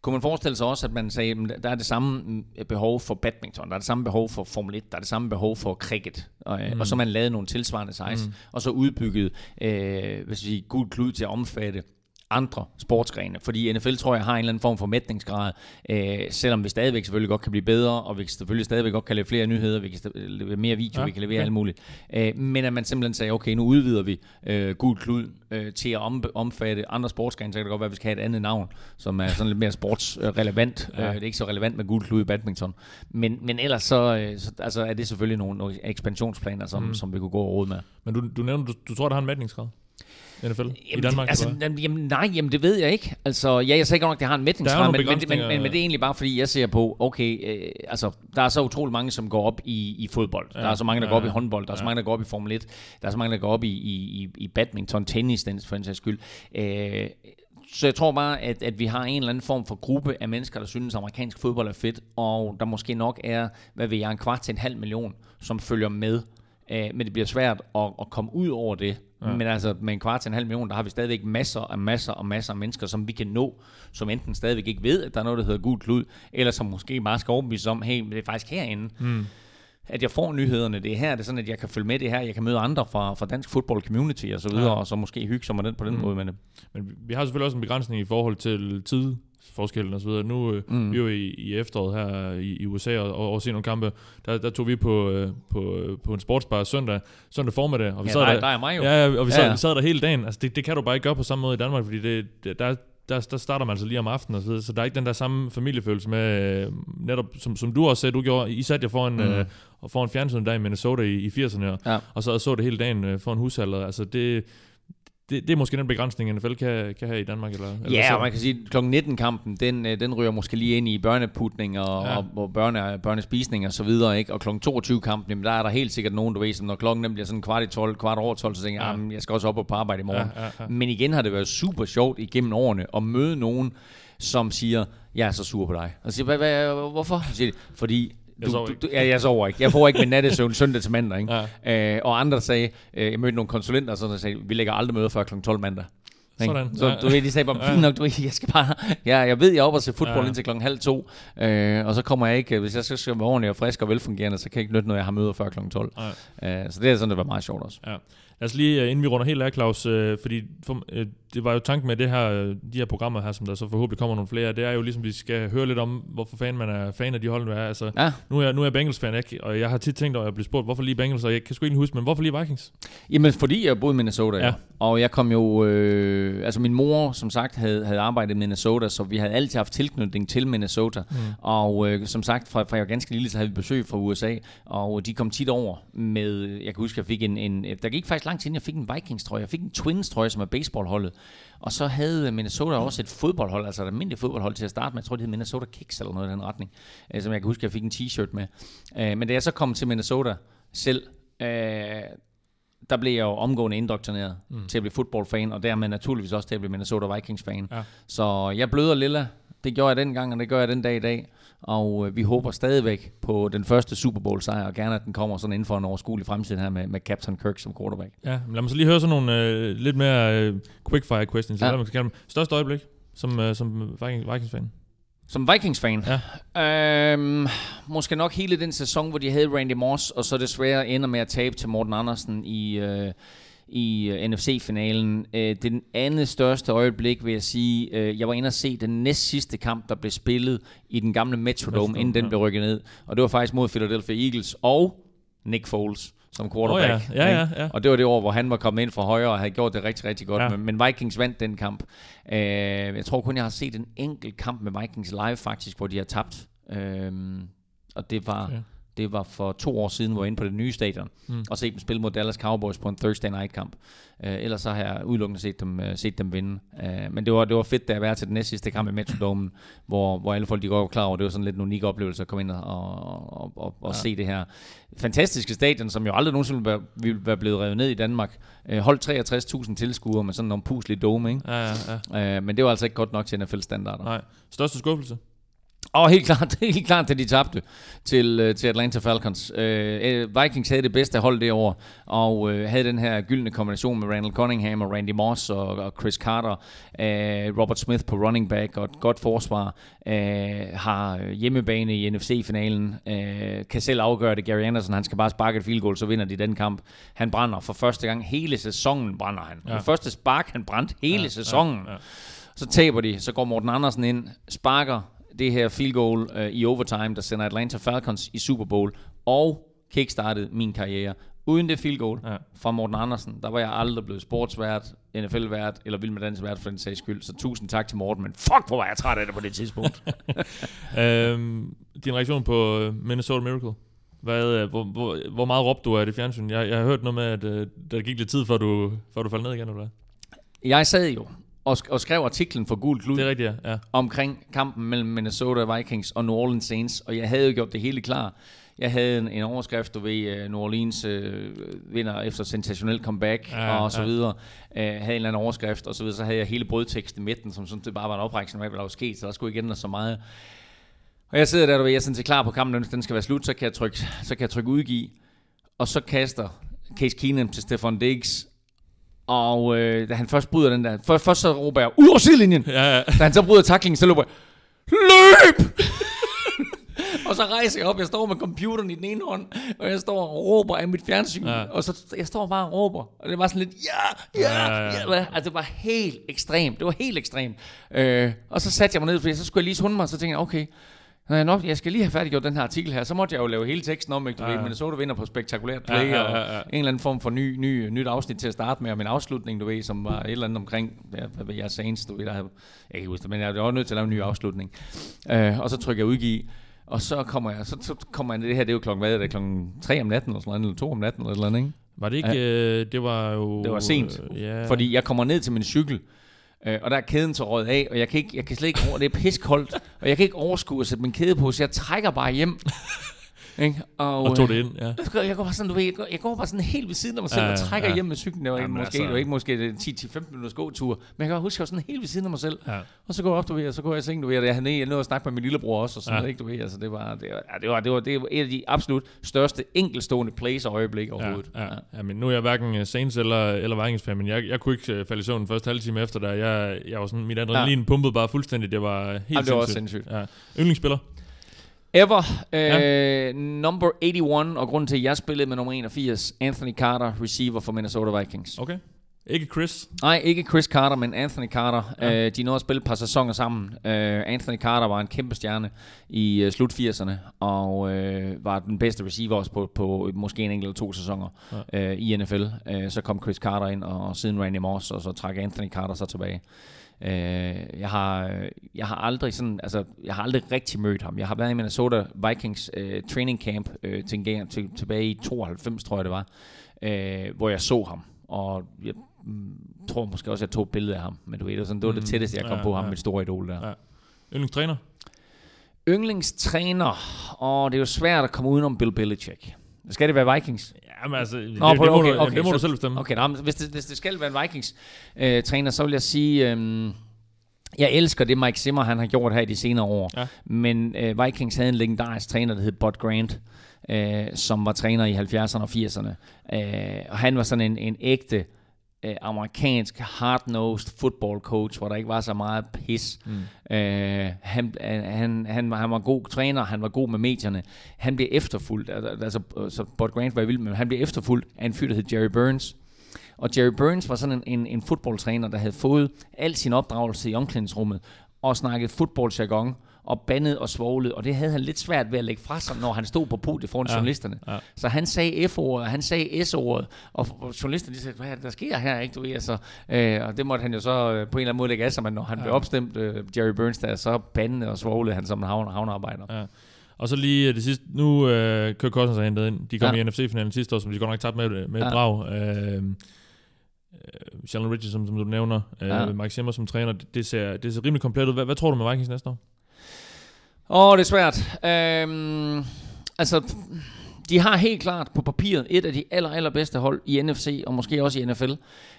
Kunne man forestille sig også, at man sagde, at der er det samme mm, behov for badminton, der er det samme behov for Formel 1, der er det samme behov for cricket, og, mm. og så man lavede nogle tilsvarende size, mm. og så udbygget øh, hvis vi gul klud til at omfatte andre sportsgrene. Fordi NFL tror jeg har en eller anden form for mætningsgrad, øh, selvom vi stadigvæk selvfølgelig godt kan blive bedre, og vi selvfølgelig stadigvæk godt kan lave flere nyheder, vi kan levere mere video, ja, vi kan levere okay. alt muligt. Øh, men at man simpelthen sagde, okay, nu udvider vi øh, gul klud øh, til at om, omfatte andre sportsgrene, så kan det godt være, at vi skal have et andet navn, som er sådan lidt mere sportsrelevant. Ja. Øh, det er ikke så relevant med gul klud i badminton. Men, men ellers så, øh, så altså er det selvfølgelig nogle, nogle ekspansionsplaner, som, mm. som vi kunne gå og råde med. Men du, du nævner, du, du tror, der har en mætningsgrad? NFL jamen, i Danmark? Altså, jamen, nej, jamen, det ved jeg ikke. Altså, ja, jeg siger godt nok, at det har en mætningsgrad, men, men, men, men, men, det er egentlig bare, fordi jeg ser på, okay, øh, altså, der er så utrolig mange, som går op i, i fodbold. Ja, der er så mange, der ja, går op i håndbold. Der er ja. så mange, der går op i Formel 1. Der er så mange, der går op i, i, i badminton, tennis, den for en sags skyld. Øh, så jeg tror bare, at, at vi har en eller anden form for gruppe af mennesker, der synes, at amerikansk fodbold er fedt, og der måske nok er, hvad ved jeg, en kvart til en halv million, som følger med. Øh, men det bliver svært at, at komme ud over det. Ja. Men altså med en kvart til en halv million, der har vi stadigvæk masser og masser og masser af mennesker, som vi kan nå, som enten stadigvæk ikke ved, at der er noget, der hedder gul klud, eller som måske bare skal overbevise om, hey, det er faktisk herinde. Mm at jeg får nyhederne. Det er her, det er sådan, at jeg kan følge med det her. Jeg kan møde andre fra, fra dansk football community og så videre, ja. og så måske hygge sig med den på den mm. måde. Men, men vi har selvfølgelig også en begrænsning i forhold til tid forskellen og så videre. Nu øh, mm. vi er jo i, i efteråret her i, i USA og, og, og se nogle kampe. Der, der tog vi på, øh, på, øh, på en sportsbar søndag, søndag formiddag. Og vi ja, sad der, der, der er mig jo. Ja, og vi sad, ja, ja. vi sad der hele dagen. Altså det, det kan du bare ikke gøre på samme måde i Danmark, fordi det, der, der, der starter man altså lige om aftenen og så videre. Så der er ikke den der samme familiefølelse med, netop som, som du også sagde, du gjorde. I satte jer foran, mm. øh, foran fjernsyn der i Minnesota i, i 80'erne, ja. og så så det hele dagen øh, foran hushal. Altså det, det, det er måske den begrænsning, NFL kan, kan have i Danmark? Eller, eller ja, og man kan sige, at kl. 19-kampen, den, øh, den ryger måske lige ind i børneputning og, ja. og, og børne, børnespisning og så videre, ikke? Og kl. 22-kampen, der er der helt sikkert nogen, du ved, som når klokken bliver sådan kvart i 12, kvart over 12, så tænker jeg, ja. jeg skal også op og på arbejde i morgen. Ja, ja, ja. Men igen har det været super sjovt igennem årene at møde nogen, som siger, jeg er så sur på dig. Og siger, hvad, hvad, hvorfor? Så siger de, fordi jeg sover ikke. Du, ja, jeg sover ikke. Jeg får ikke min nattesøvn søndag til mandag. Ikke? Ja. Øh, og andre sagde, øh, jeg mødte nogle konsulenter, som sagde, vi lægger aldrig møder før kl. 12 mandag. Sådan. Så du ved, de sagde bare, fint nok, du ved, jeg skal bare, ja, jeg ved, jeg er oppe og se fodbold ja. indtil klokken halv to, øh, og så kommer jeg ikke, hvis jeg skal være ordentlig og frisk og velfungerende, så kan jeg ikke nytte noget, jeg har møder før klokken 12. Ja. Øh, så det er sådan, det var meget sjovt også. Ja. Altså lige øh, inden vi runder helt af, Claus, øh, fordi for, øh, det var jo tanken med det her, øh, de her programmer her, som der så forhåbentlig kommer nogle flere, det er jo ligesom, vi skal høre lidt om, hvorfor fanden man er fan af de hold, der er. Altså, Ja. nu er, jeg- nu er jeg Bengals-fan, ikke? og jeg har tit tænkt over, at jeg bliver spurgt, hvorfor lige Bengals, og jeg kan sgu ikke huske, men hvorfor lige Vikings? Jamen, fordi jeg boede i Minnesota, ja. Ja. Og jeg kom jo... Øh, altså, min mor, som sagt, havde, havde arbejdet i Minnesota, så vi havde altid haft tilknytning til Minnesota. Mm. Og øh, som sagt, fra, fra jeg var ganske lille, så havde vi besøg fra USA, og de kom tit over med... Jeg kan huske, jeg fik en... en der gik faktisk lang tid, inden jeg fik en Vikings-trøje. Jeg fik en Twins-trøje, som er baseballholdet. Og så havde Minnesota også et fodboldhold, altså et almindeligt fodboldhold til at starte med. Jeg tror, det hed Minnesota Kicks eller noget i den retning. Øh, som jeg kan huske, jeg fik en t-shirt med. Øh, men da jeg så kom til Minnesota selv, øh, der blev jeg jo omgående indoktrineret mm. til at blive fodboldfan, og dermed naturligvis også til at blive Minnesota Vikings-fan. Ja. Så jeg bløder lilla. Det gjorde jeg dengang, og det gør jeg den dag i dag. Og øh, vi håber stadigvæk på den første Super Bowl-sejr, og gerne at den kommer sådan inden for en overskuelig fremtid her med, med Captain Kirk som quarterback. Ja, men lad mig så lige høre sådan nogle øh, lidt mere øh, quickfire questions, Ja. man kalde dem. Største øjeblik som, øh, som Viking, Vikings-fan? Som Vikings-fan? Ja. Øhm, måske nok hele den sæson, hvor de havde Randy Moss, og så desværre ender med at tabe til Morten Andersen i, øh, i øh, NFC-finalen. Øh, den andet største øjeblik, vil jeg sige, øh, jeg var inde og se den næst sidste kamp, der blev spillet i den gamle Metrodome, Metrodome, inden den ja. blev rykket ned. Og det var faktisk mod Philadelphia Eagles og Nick Foles som quarterback. Åh ja, ja, ja, ja. Og det var det år, hvor han var kommet ind fra højre og havde gjort det rigtig, rigtig godt. Ja. Ja. Men, men Vikings vandt den kamp. Øh, jeg tror kun, jeg har set en enkelt kamp med Vikings live faktisk, hvor de har tabt. Øh, og det var, Okay. Det var for to år siden, hvor jeg var inde på det nye stadion, Mm. og set dem spille mod Dallas Cowboys på en Thursday night kamp. Øh, ellers så har jeg udelukkende set dem, øh, set dem vinde. Øh, men det var, det var fedt, da jeg var til den næste sidste kamp i Metrodomen, hvor, hvor alle folk de går klar over, det var sådan lidt en unik oplevelse at komme ind og, og, og, og ja. se det her fantastiske stadion, som jo aldrig nogensinde ville være, ville være blevet revet ned i Danmark. Øh, holdt 63.000 tilskuere med sådan nogle puslige dome, ikke? Ja, ja, ja. Øh, men det var altså ikke godt nok til NFL-standarder. Nej. Største skuffelse? Og helt klart, helt klart, da de tabte til, øh, til Atlanta Falcons. Øh, øh, Vikings havde det bedste hold det år, og øh, havde den her gyldne kombination med Randall Cunningham og Randy Moss og, og Chris Carter, øh, Robert Smith på running back og et godt forsvar, øh, har hjemmebane i NFC-finalen, øh, kan selv afgøre det. Gary Anderson, han skal bare sparke et field goal, så vinder de den kamp. Han brænder for første gang hele sæsonen, brænder han. Ja. Det første spark, han brændte hele Ja, sæsonen. ja, ja. Så taber de, så går Morten Andersen ind, sparker det her field goal øh, i overtime, der sender Atlanta Falcons i Super Bowl, og kickstartede min karriere. Uden det field goal Ja. fra Morten Andersen, der var jeg aldrig blevet sportsvært, NFL-vært eller vild med dans vært for den sags skyld. Så tusind tak til Morten, men fuck, hvor var jeg træt af det på det tidspunkt. Øhm, din reaktion på øh, Minnesota Miracle? Hvad, øh, hvor, hvor, hvor meget råbte du af det fjernsyn? Jeg, jeg har hørt noget med, at øh, der gik lidt tid, før du, før du faldt ned igen, eller hvad? jeg sad jo og, sk- og skrev artiklen for Gul Klud. Det er rigtigt, ja. omkring kampen mellem Minnesota Vikings og New Orleans Saints, og jeg havde jo gjort det hele klar. Jeg havde en, en overskrift, du ved, øh, New Orleans øh, vinder efter sensationel comeback Ja, og så ja. videre. Øh, havde en eller anden overskrift, og så videre. Så havde jeg hele brødteksten i midten, som sådan, det bare var en oprækning af, hvad der var sket, så der skulle ikke ændre så meget. Og jeg sidder der, du ved, jeg er sådan set klar på kampen, den skal være slut, så kan jeg trykke, så kan jeg trykke udgive. Og så kaster Case Keenum til Stefan Diggs, og øh, da han først bryder den der, først, først så råber jeg, ud over sidelinjen! Ja, ja. Da han så bryder taklingen, så løber jeg, løb! og så rejser jeg op, jeg står med computeren i den ene hånd, og jeg står og råber af mit fjernsyn, Ja. og så jeg står bare og råber, og det var sådan lidt, ja, ja, Ja, ja, ja, ja. ja. Altså, det var helt ekstremt, det var helt ekstremt. Øh, og så satte jeg mig ned, fordi så skulle jeg lige sunde mig, og så tænkte jeg, okay, når jeg, nok, jeg skal lige have færdiggjort den her artikel her, så måtte jeg jo lave hele teksten om, ikke? Du Ja, ja, ja. ved, Minnesota vinder på spektakulært Ja, play, ja, og ja, ja. en eller anden form for ny, ny, nyt afsnit til at starte med, og min afslutning, du ved, som var et eller andet omkring, ja, hvad ved jeg, Saints, du ved, der havde, jeg kan huske det, men jeg var nødt til at lave en ny afslutning. Øh, og så trykker jeg udgive, og så kommer jeg, så, så kommer jeg, det her, det er jo klokken, hvad er det, klokken 3 om natten, eller sådan noget, eller 2 om natten, eller et eller andet, ikke? Var det ikke... Øh, det var jo... Det var sent, Øh, ja. Fordi jeg kommer ned til min cykel, øh, og der er kæden så røget af, og jeg kan, ikke, jeg kan slet ikke over, det er piskoldt, og jeg kan ikke overskue at sætte min kæde på, så jeg trækker bare hjem. Ikke? Og tog øh, det ind, ja. jeg går- bare sådan, du ved, jeg går, jeg går bare sådan helt ved siden af mig selv Ja, ja, ja, og trækker ja. ja. hjem med cyklen. Det var, ikke, Jamen, måske, altså- det var ikke måske 10-15 minutters gåtur, men jeg kan huske, jeg var sådan helt ved siden af mig selv. Ja. Og så går jeg op, du ved, og så går jeg i seng, du ved, og jeg havde ned, at snakke med min lillebror også, og sådan Ja. ja. noget, ikke, du ved, altså det var, det var, ja, det var, det var, det var et af de absolut største enkeltstående plays og øjeblik overhovedet. Ja, ja. ja, men nu er jeg hverken øh, Saints eller, eller Vikings fan, men jeg, jeg kunne ikke øh, falde i søvn den første halve time efter, da jeg, jeg var sådan, mit adrenalin ja. pumpede bare fuldstændig, det var øh, helt Jamen, det var sindssygt. sindssygt. Ja. Yndlingsspiller? Ever. Øh, ja. Number 81, og grunden til, at jeg spillede med nummer 81, Anthony Carter, receiver for Minnesota Vikings. Okay. Ikke Chris. Nej, ikke Chris Carter, men Anthony Carter. Ja. Øh, de nåede at spille et par sæsoner sammen. Øh, Anthony Carter var en kæmpe stjerne i uh, slut 80'erne, og øh, var den bedste receiver også på, på måske en enkelt eller to sæsoner ja. øh, i NFL. Øh, så kom Chris Carter ind, og siden Randy Moss, og så trak Anthony Carter så tilbage. Øh, jeg, har, jeg har aldrig sådan, altså, jeg har aldrig rigtig mødt ham. Jeg har været i Minnesota Vikings øh, training camp øh, til, til, tilbage i 92, tror jeg det var, øh, hvor jeg så ham. Og jeg mm, tror måske også, jeg tog et billede af ham. Men du ved, det var, sådan, det, var det mm. tætteste, jeg kom ja, på ham, ja. mit store idol der. Ja. Yndlingstræner? Yndlingstræner, og det er jo svært at komme udenom Bill Belichick. Skal det være Vikings? Jamen altså, det, Nå, det, det, okay, må, okay, det må så, du selv bestemme. Okay, nå, hvis, det, hvis det skal være en Vikings-træner, øh, så vil jeg sige... Øh, jeg elsker det, Mike Zimmer han har gjort her i de senere år. Ja. Men øh, Vikings havde en legendarisk træner, der hed Bud Grant, øh, som var træner i 70'erne og 80'erne. Øh, og han var sådan en, en ægte øh, amerikansk hard-nosed football coach, hvor der ikke var så meget pis. Mm. Øh, han, han, han, han var god træner, han var god med medierne. Han blev efterfulgt, altså så Bud Grant var vild, men han blev efterfulgt af en fyr, der hed Jerry Burns. Og Jerry Burns var sådan en, en, en fodboldtræner, der havde fået al sin opdragelse i omklædningsrummet og snakket fodboldjargon og bandet og svoglet, og det havde han lidt svært ved at lægge fra sig, når han stod på podiet foran ja, journalisterne. Ja. Så han sagde F-ordet, han sagde S-ordet, og journalisterne de sagde, hvad er det, der sker her, ikke du ved, altså, øh, og det måtte han jo så øh, på en eller anden måde lægge af sig, men når han ja. blev opstemt, øh, Jerry Burns, der så bandede og svoglede han som en havne, havnearbejder. Ja. Og så lige øh, det sidste, nu øh, Kirk Cousins er hentet ind, de kom ja. i NFC-finalen sidste år, som de godt nok tabte med, med ja. et drag. Øh, uh, Sheldon Richardson, som du nævner, uh, ja. Mike Zimmer som træner, det, det, ser, det ser rimelig komplet ud. Hvad, hvad tror du med Vikings næste år? Åh, oh, det er svært. Øhm, altså, de har helt klart på papiret et af de aller, allerbedste hold i NFC, og måske også i NFL.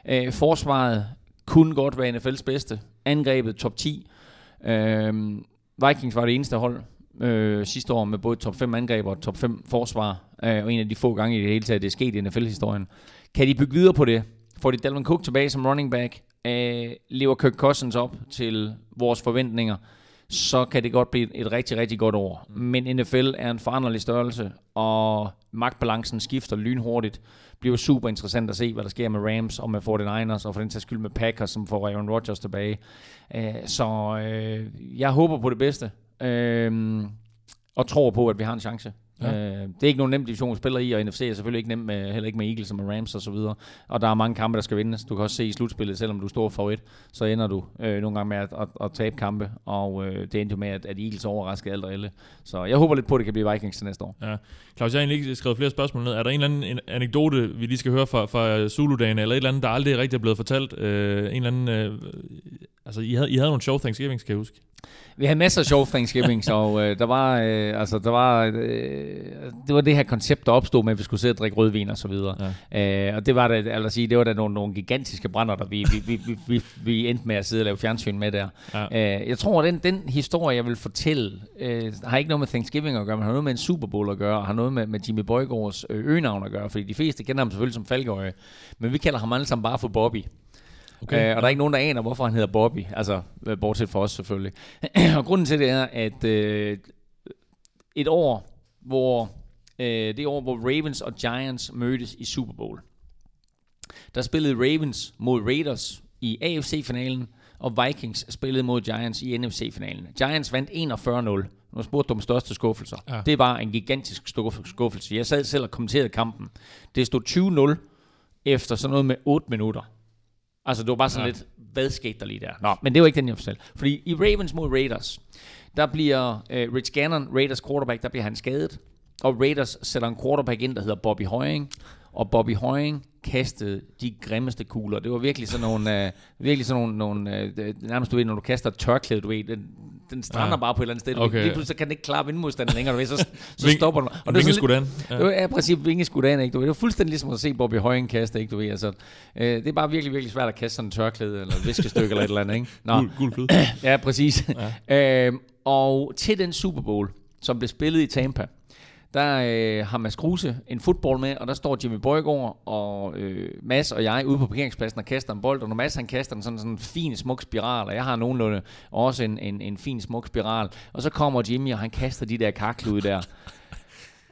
Øh, forsvaret kunne godt være NFL's bedste. Angrebet top 10. Øhm, Vikings var det eneste hold øh, sidste år med både top 5 angreb og top 5 forsvar. Øh, og en af de få gange i det hele taget, det er sket i NFL-historien. Kan de bygge videre på det? Får de Dalvin Cook tilbage som running back? Øh, lever Kirk Cousins op til vores forventninger? Så kan det godt blive et rigtig, rigtig godt år. Mm. Men NFL er en foranderlig størrelse, og magtbalancen skifter lynhurtigt. Det bliver super interessant at se, hvad der sker med Rams og med 49ers, og for den tages skyld med Packers, som får Aaron Rodgers tilbage. Øh, så øh, jeg håber på det bedste, øh, og tror på, at vi har en chance. Ja. Øh, det er ikke nogen nem division at spille i, og NFC er selvfølgelig ikke nem, med, heller ikke med Eagles og med Rams og så videre. Og der er mange kampe, der skal vindes. Du kan også se i slutspillet, selvom du står for et, så ender du øh, nogle gange med at, at, at tabe kampe, og øh, det endte jo med, at, at Eagles overrasker alt og alle. Så jeg håber lidt på, at det kan blive Vikings til næste år. Ja. Claus, jeg har egentlig ikke skrevet flere spørgsmål ned. Er der en eller anden anekdote, vi lige skal høre fra, fra Zulu-dagen, eller et eller andet, der aldrig rigtig er blevet fortalt? Øh, en eller anden... Øh, altså, I havde, I havde nogle show Thanksgiving, skal jeg huske. Vi havde masser af sjov Thanksgiving, og øh, der var, øh, altså, der var, øh, det var det her koncept, der opstod med, at vi skulle sidde og drikke rødvin og så videre. Ja. Øh, og det var da, altså sige, det var da nogle, nogle gigantiske brænder, der vi, vi, vi, vi, vi endte med at sidde og lave fjernsyn med der. Ja. Øh, jeg tror, at den, den historie, jeg vil fortælle, øh, har ikke noget med Thanksgiving at gøre, men har noget med en Super Bowl at gøre, og har noget med, med Jimmy Bøjgaards øh, øgenavn at gøre, fordi de fleste kender ham selvfølgelig som Falkeøje, men vi kalder ham alle sammen bare for Bobby. Okay. Øh, og der er ikke nogen, der aner, hvorfor han hedder Bobby. Altså, øh, bortset for os selvfølgelig. og grunden til det er, at øh, et år, hvor øh, det år, hvor Ravens og Giants mødtes i Super Bowl, der spillede Ravens mod Raiders i AFC-finalen, og Vikings spillede mod Giants i NFC-finalen. Giants vandt 41-0. Nu spurgte du om største skuffelser. Ja. Det var en gigantisk skuffelse. Jeg sad selv og kommenterede kampen. Det stod 20-0 efter sådan noget med 8 minutter. Altså, det var bare sådan ja. lidt, hvad skete der lige der? Nå, men det var ikke den, jeg fortalte. Fordi i Ravens mod Raiders, der bliver uh, Rich Gannon, Raiders quarterback, der bliver han skadet. Og Raiders sætter en quarterback ind, der hedder Bobby Højing. Og Bobby Højing kastede de grimmeste kugler. Det var virkelig sådan nogle, uh, virkelig sådan nogle, nogle uh, nærmest du ved, når du kaster et tørklæde, du ved, den, den strander ja. bare på et eller andet sted. Okay. Lige pludselig så kan den ikke klare vindmodstanden længere, du ved, så, så stopper den. Og det var lidt, ja. Det var ja, præcis vingeskudan, ikke? Du ved, det var fuldstændig ligesom at se Bobby Højen kaste, ikke? Du ved, altså, øh, det er bare virkelig, virkelig svært at kaste sådan en tørklæde, eller et viskestykke, eller et eller andet, ikke? Nå. Gul, gul ja, præcis. Ja. øh, og til den Super Bowl, som blev spillet i Tampa, der øh, har Mads Kruse en fodbold med, og der står Jimmy Borgård og øh, Mads og jeg ude på parkeringspladsen og kaster en bold, og når Mads han kaster den sådan, sådan en fin, smuk spiral, og jeg har nogenlunde også en, en, en fin, smuk spiral, og så kommer Jimmy, og han kaster de der karklude der.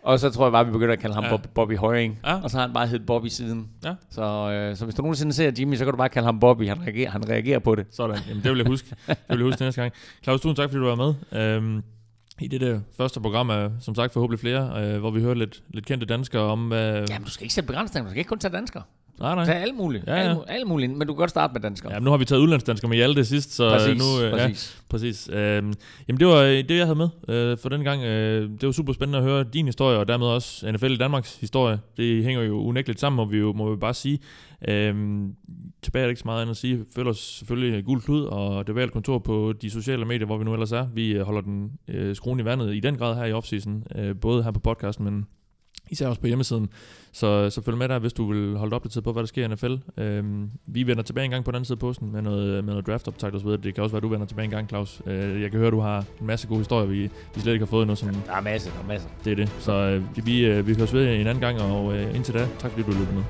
Og så tror jeg bare, vi begynder at kalde ham Ja. Bobby Høring. Ja. Og så har han bare heddet Bobby siden. Ja. Så, øh, så hvis du nogensinde ser Jimmy, så kan du bare kalde ham Bobby. Han reagerer, han reagerer på det. Sådan. Jamen, det vil jeg huske. Det vil jeg huske næste gang. Claus, tusind tak, fordi du var med. Øhm, i det der første program er, som sagt, forhåbentlig flere, øh, hvor vi hører lidt, lidt kendte danskere om, Øh, Jamen, du skal ikke sætte begrænsninger. Du skal ikke kun tage danskere nej, nej. Tag alle mulige. Ja, Ja. Alle, alle mulige. Men du kan godt starte med danskere. Ja, nu har vi taget udlandsdanskere med det sidst, så præcis, nu... øh, præcis. Ja, præcis. Øhm, jamen, det var øh, det, jeg havde med øh, for den gang. Øh, det var super spændende at høre din historie, og dermed også NFL i Danmarks historie. Det hænger jo unægteligt sammen, må vi jo må vi bare sige. Øhm, tilbage er der ikke så meget andet at sige. Følg os selvfølgelig Guld Klud og det valgte kontor på de sociale medier, hvor vi nu ellers er. Vi øh, holder den øh, skruen i vandet i den grad her i offseason, øh, både her på podcasten, men især også på hjemmesiden. Så, så følg med der, hvis du vil holde opdateret på, hvad der sker i NFL. Øhm, vi vender tilbage en gang på den anden side af posten med noget, med noget draft optag og så videre. Det kan også være, at du vender tilbage en gang, Claus. Øh, jeg kan høre, at du har en masse gode historier, vi, vi slet ikke har fået endnu. Som, Der er masser, der er masser. det er det. Så øh, vi, vi, øh, vi høres ved en anden gang, og øh, indtil da, tak fordi du lyttede med.